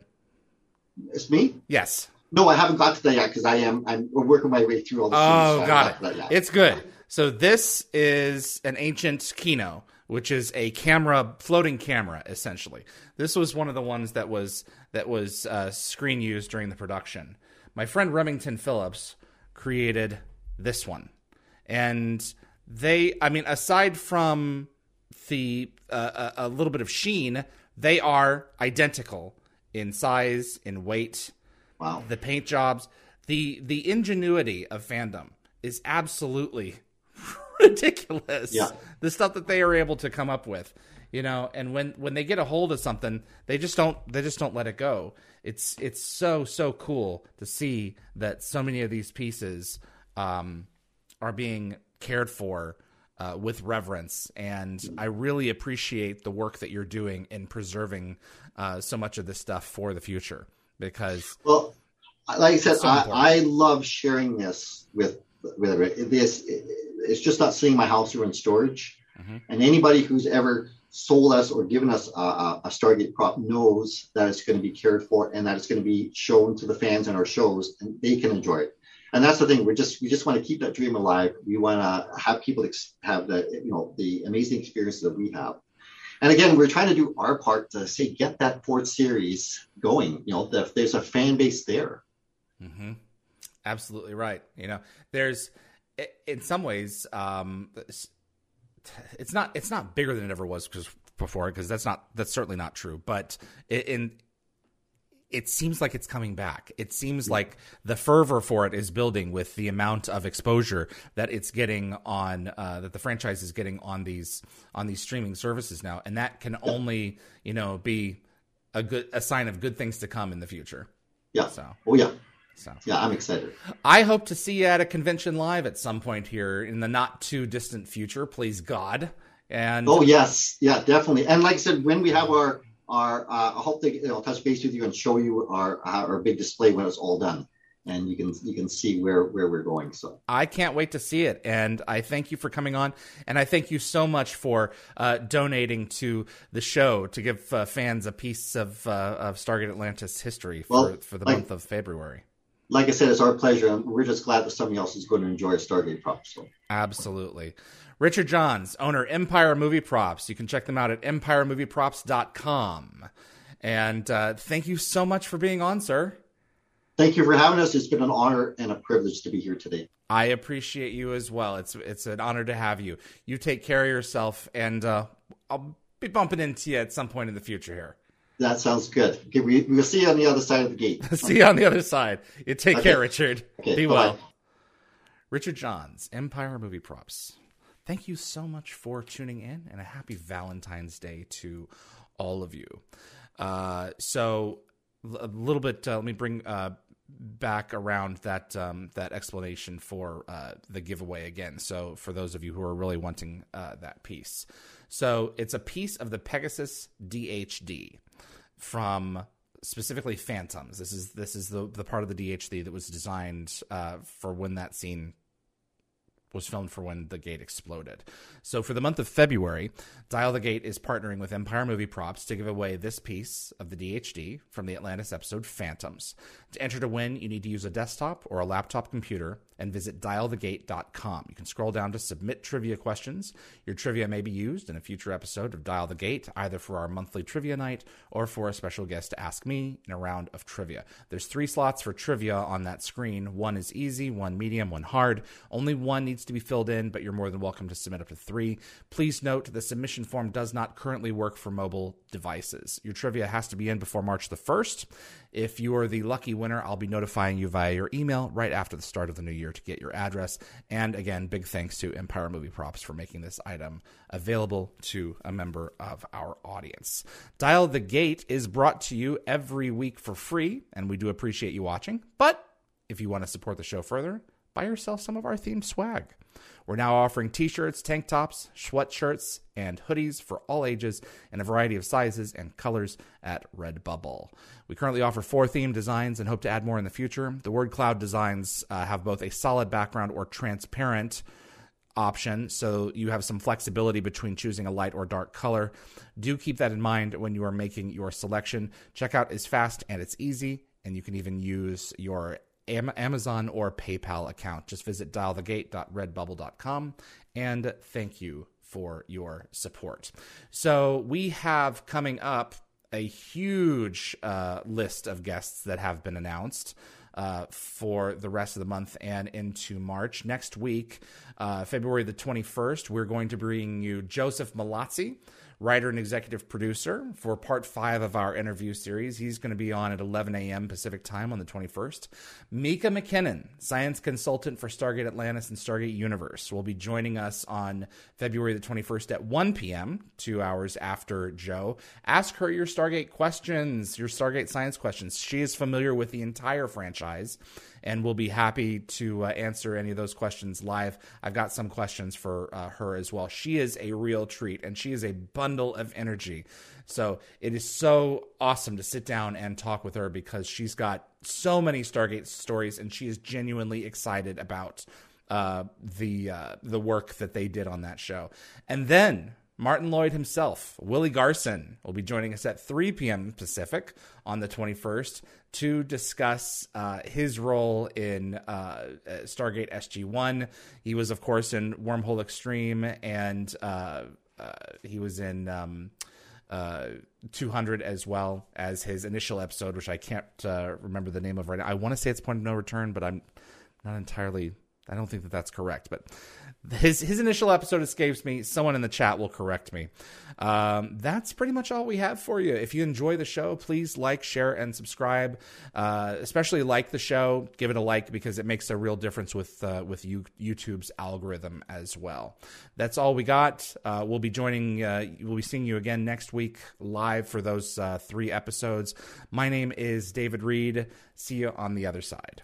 It's me. Yes. No, I haven't got to that yet because I am I'm working my way through all the. Oh, so got it. It's good. So this is an ancient Kino, which is a camera, floating camera, essentially. This was one of the ones that was that was uh, screen used during the production. My friend Remington Phillips created this one, and they, I mean, aside from the uh, a, a little bit of sheen, they are identical in size, in weight, Wow. the paint jobs, the the ingenuity of fandom is absolutely ridiculous. Yeah. The stuff that they are able to come up with, you know, and when when they get a hold of something, they just don't they just don't let it go. It's it's so so cool to see that so many of these pieces um, are being cared for uh, with reverence, and I really appreciate the work that you're doing in preserving uh, so much of this stuff for the future because Well, like I said, So I. I love sharing this with with everybody. this. It's just not in my house or in storage. Mhm. And anybody who's ever sold us or given us a, a, a Stargate prop knows that it's going to be cared for and that it's going to be shown to the fans in our shows, and they can enjoy it. And that's the thing. We just we just want to keep that dream alive. We want to have people ex- have the you know the amazing experiences that we have. And again, we're trying to do our part to say get that fourth series going. You know, the, there's a fan base there. hmm Absolutely right. You know, there's in some ways, um, it's not it's not bigger than it ever was because before because that's not that's certainly not true. But in it seems like it's coming back. It seems like the fervor for it is building with the amount of exposure that it's getting on uh, that the franchise is getting on these on these streaming services now, and that can only you know be a good a sign of good things to come in the future. Yeah. So Oh yeah. so. Yeah, I'm excited. I hope to see you at a convention live at some point here in the not too distant future, please God. And Oh yes, yeah, definitely. And like I said, when we have our our, uh, I hope you know, touch base with you and show you our uh, our big display when it's all done, and you can you can see where where we're going. So I can't wait to see it. And I thank you for coming on. And I thank you so much for uh, donating to the show to give uh, fans a piece of uh, of Stargate Atlantis history for, Well, for the like- month of February. like I said, it's our pleasure, and we're just glad that somebody else is going to enjoy a Stargate prop. So Absolutely. Richard Johns, owner Empire Movie Props. You can check them out at empiremovieprops.com. And uh, thank you so much for being on, sir. thank you for having us. It's been an honor and a privilege to be here today. I appreciate you as well. It's it's an honor to have you. You take care of yourself, and uh, I'll be bumping into you at some point in the future here. That sounds good. Okay, we, we'll see you on the other side of the gate. See you on the other side. You take Okay. care, Richard. Okay, be bye-bye. well. Richard Johns, Empire Movie Props. Thank you so much for tuning in, and a happy Valentine's Day to all of you. Uh, so, a little bit. Uh, let me bring uh, back around that um, that explanation for uh, the giveaway again. So, for those of you who are really wanting uh, that piece, so it's a piece of the Pegasus DHD from specifically Phantoms. This is this is the the part of the DHD that was designed uh, for when that scene was filmed for when the gate exploded. So for the month of February, Dial the Gate is partnering with Empire Movie Props to give away this piece of the DHD from the Atlantis episode Phantoms. To enter to win, you need to use a desktop or a laptop computer and visit dialthegate.com. You can scroll down to submit trivia questions. Your trivia may be used in a future episode of Dial the Gate, either for our monthly trivia night or for a special guest to ask me in a round of trivia. There's three slots for trivia on that screen. One is easy, one medium, one hard. Only one needs to be filled in, but you're more than welcome to submit up to three. Please note the submission form does not currently work for mobile devices. Your trivia has to be in before March the 1st. If you are the lucky winner, I'll be notifying you via your email right after the start of the new year to get your address. And again, big thanks to Empire Movie Props for making this item available to a member of our audience. Dial the Gate is brought to you every week for free, and we do appreciate you watching. But if you want to support the show further, buy yourself some of our themed swag. We're now offering t shirts, tank tops, sweatshirts, and hoodies for all ages in a variety of sizes and colors at Redbubble. We currently offer four themed designs and hope to add more in the future. The Word Cloud designs uh, have both a solid background or transparent option, so you have some flexibility between choosing a light or dark color. Do keep that in mind when you are making your selection. Checkout is fast and it's easy. and you can even use your Amazon or PayPal account. Just visit dialthegate.redbubble.com and thank you for your support. So we have coming up a huge uh, list of guests that have been announced. Uh, for the rest of the month and into March. Next week, uh, February the 21st, we're going to bring you Joseph Mallozzi writer and executive producer for part five of our interview series. He's going to be on at 11 a.m. Pacific time on the 21st. Mika McKinnon, science consultant for Stargate Atlantis and Stargate Universe, will be joining us on February the 21st at 1 p.m., two hours after Joe. Ask her your Stargate questions, your Stargate science questions. She is familiar with the entire franchise and we'll be happy to uh, answer any of those questions live. I've got some questions for uh, her as well. She is a real treat, and she is a bundle of energy. So it is so awesome to sit down and talk with her because she's got so many Stargate stories, and she is genuinely excited about uh, the uh, the work that they did on that show. And then Martin Lloyd himself, Willie Garson, will be joining us at 3 p.m. Pacific on the 21st to discuss uh, his role in uh, Stargate SG 1. He was, of course, in Wormhole Extreme, and uh, uh he was in. Um, uh, 200 as well as his initial episode, which I can't uh, remember the name of right now. I want to say it's Point of No Return, but I'm not entirely. I don't think that that's correct. But his his initial episode escapes me. Someone in the chat will correct me. Um, that's pretty much all we have for you. If you enjoy the show, please like, share, and subscribe. Uh, especially like the show. Give it a like because it makes a real difference with uh, with you, YouTube's algorithm as well. That's all we got. Uh, we'll be joining. Uh, we'll be seeing you again next week live for those uh, three episodes. My name is David Read. See you on the other side.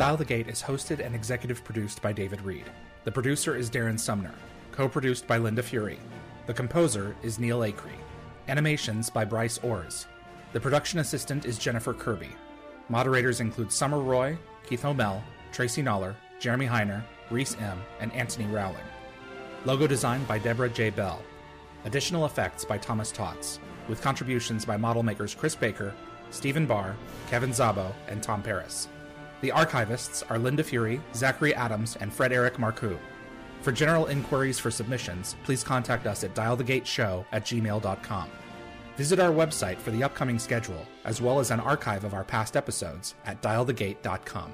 Dial the Gate is hosted and executive produced by David Read. The producer is Darren Sumner, co produced by Linda Fury. The composer is Neil Acree. Animations by Bryce Orrs. The production assistant is Jennifer Kirby. Moderators include Summer Roy, Keith Homel, Tracy Noller, Jeremy Heiner, Reese M., and Anthony Rowling. Logo design by Deborah J. Bell. Additional effects by Thomas Tots, with contributions by model makers Chris Baker, Stephen Barr, Kevin Zabo, and Tom Paris. The archivists are Linda Fury, Zachary Adams, and Frédéric Marcoux. For general inquiries for submissions, please contact us at dialthegateshow at gmail.com. Visit our website for the upcoming schedule, as well as an archive of our past episodes at dialthegate.com.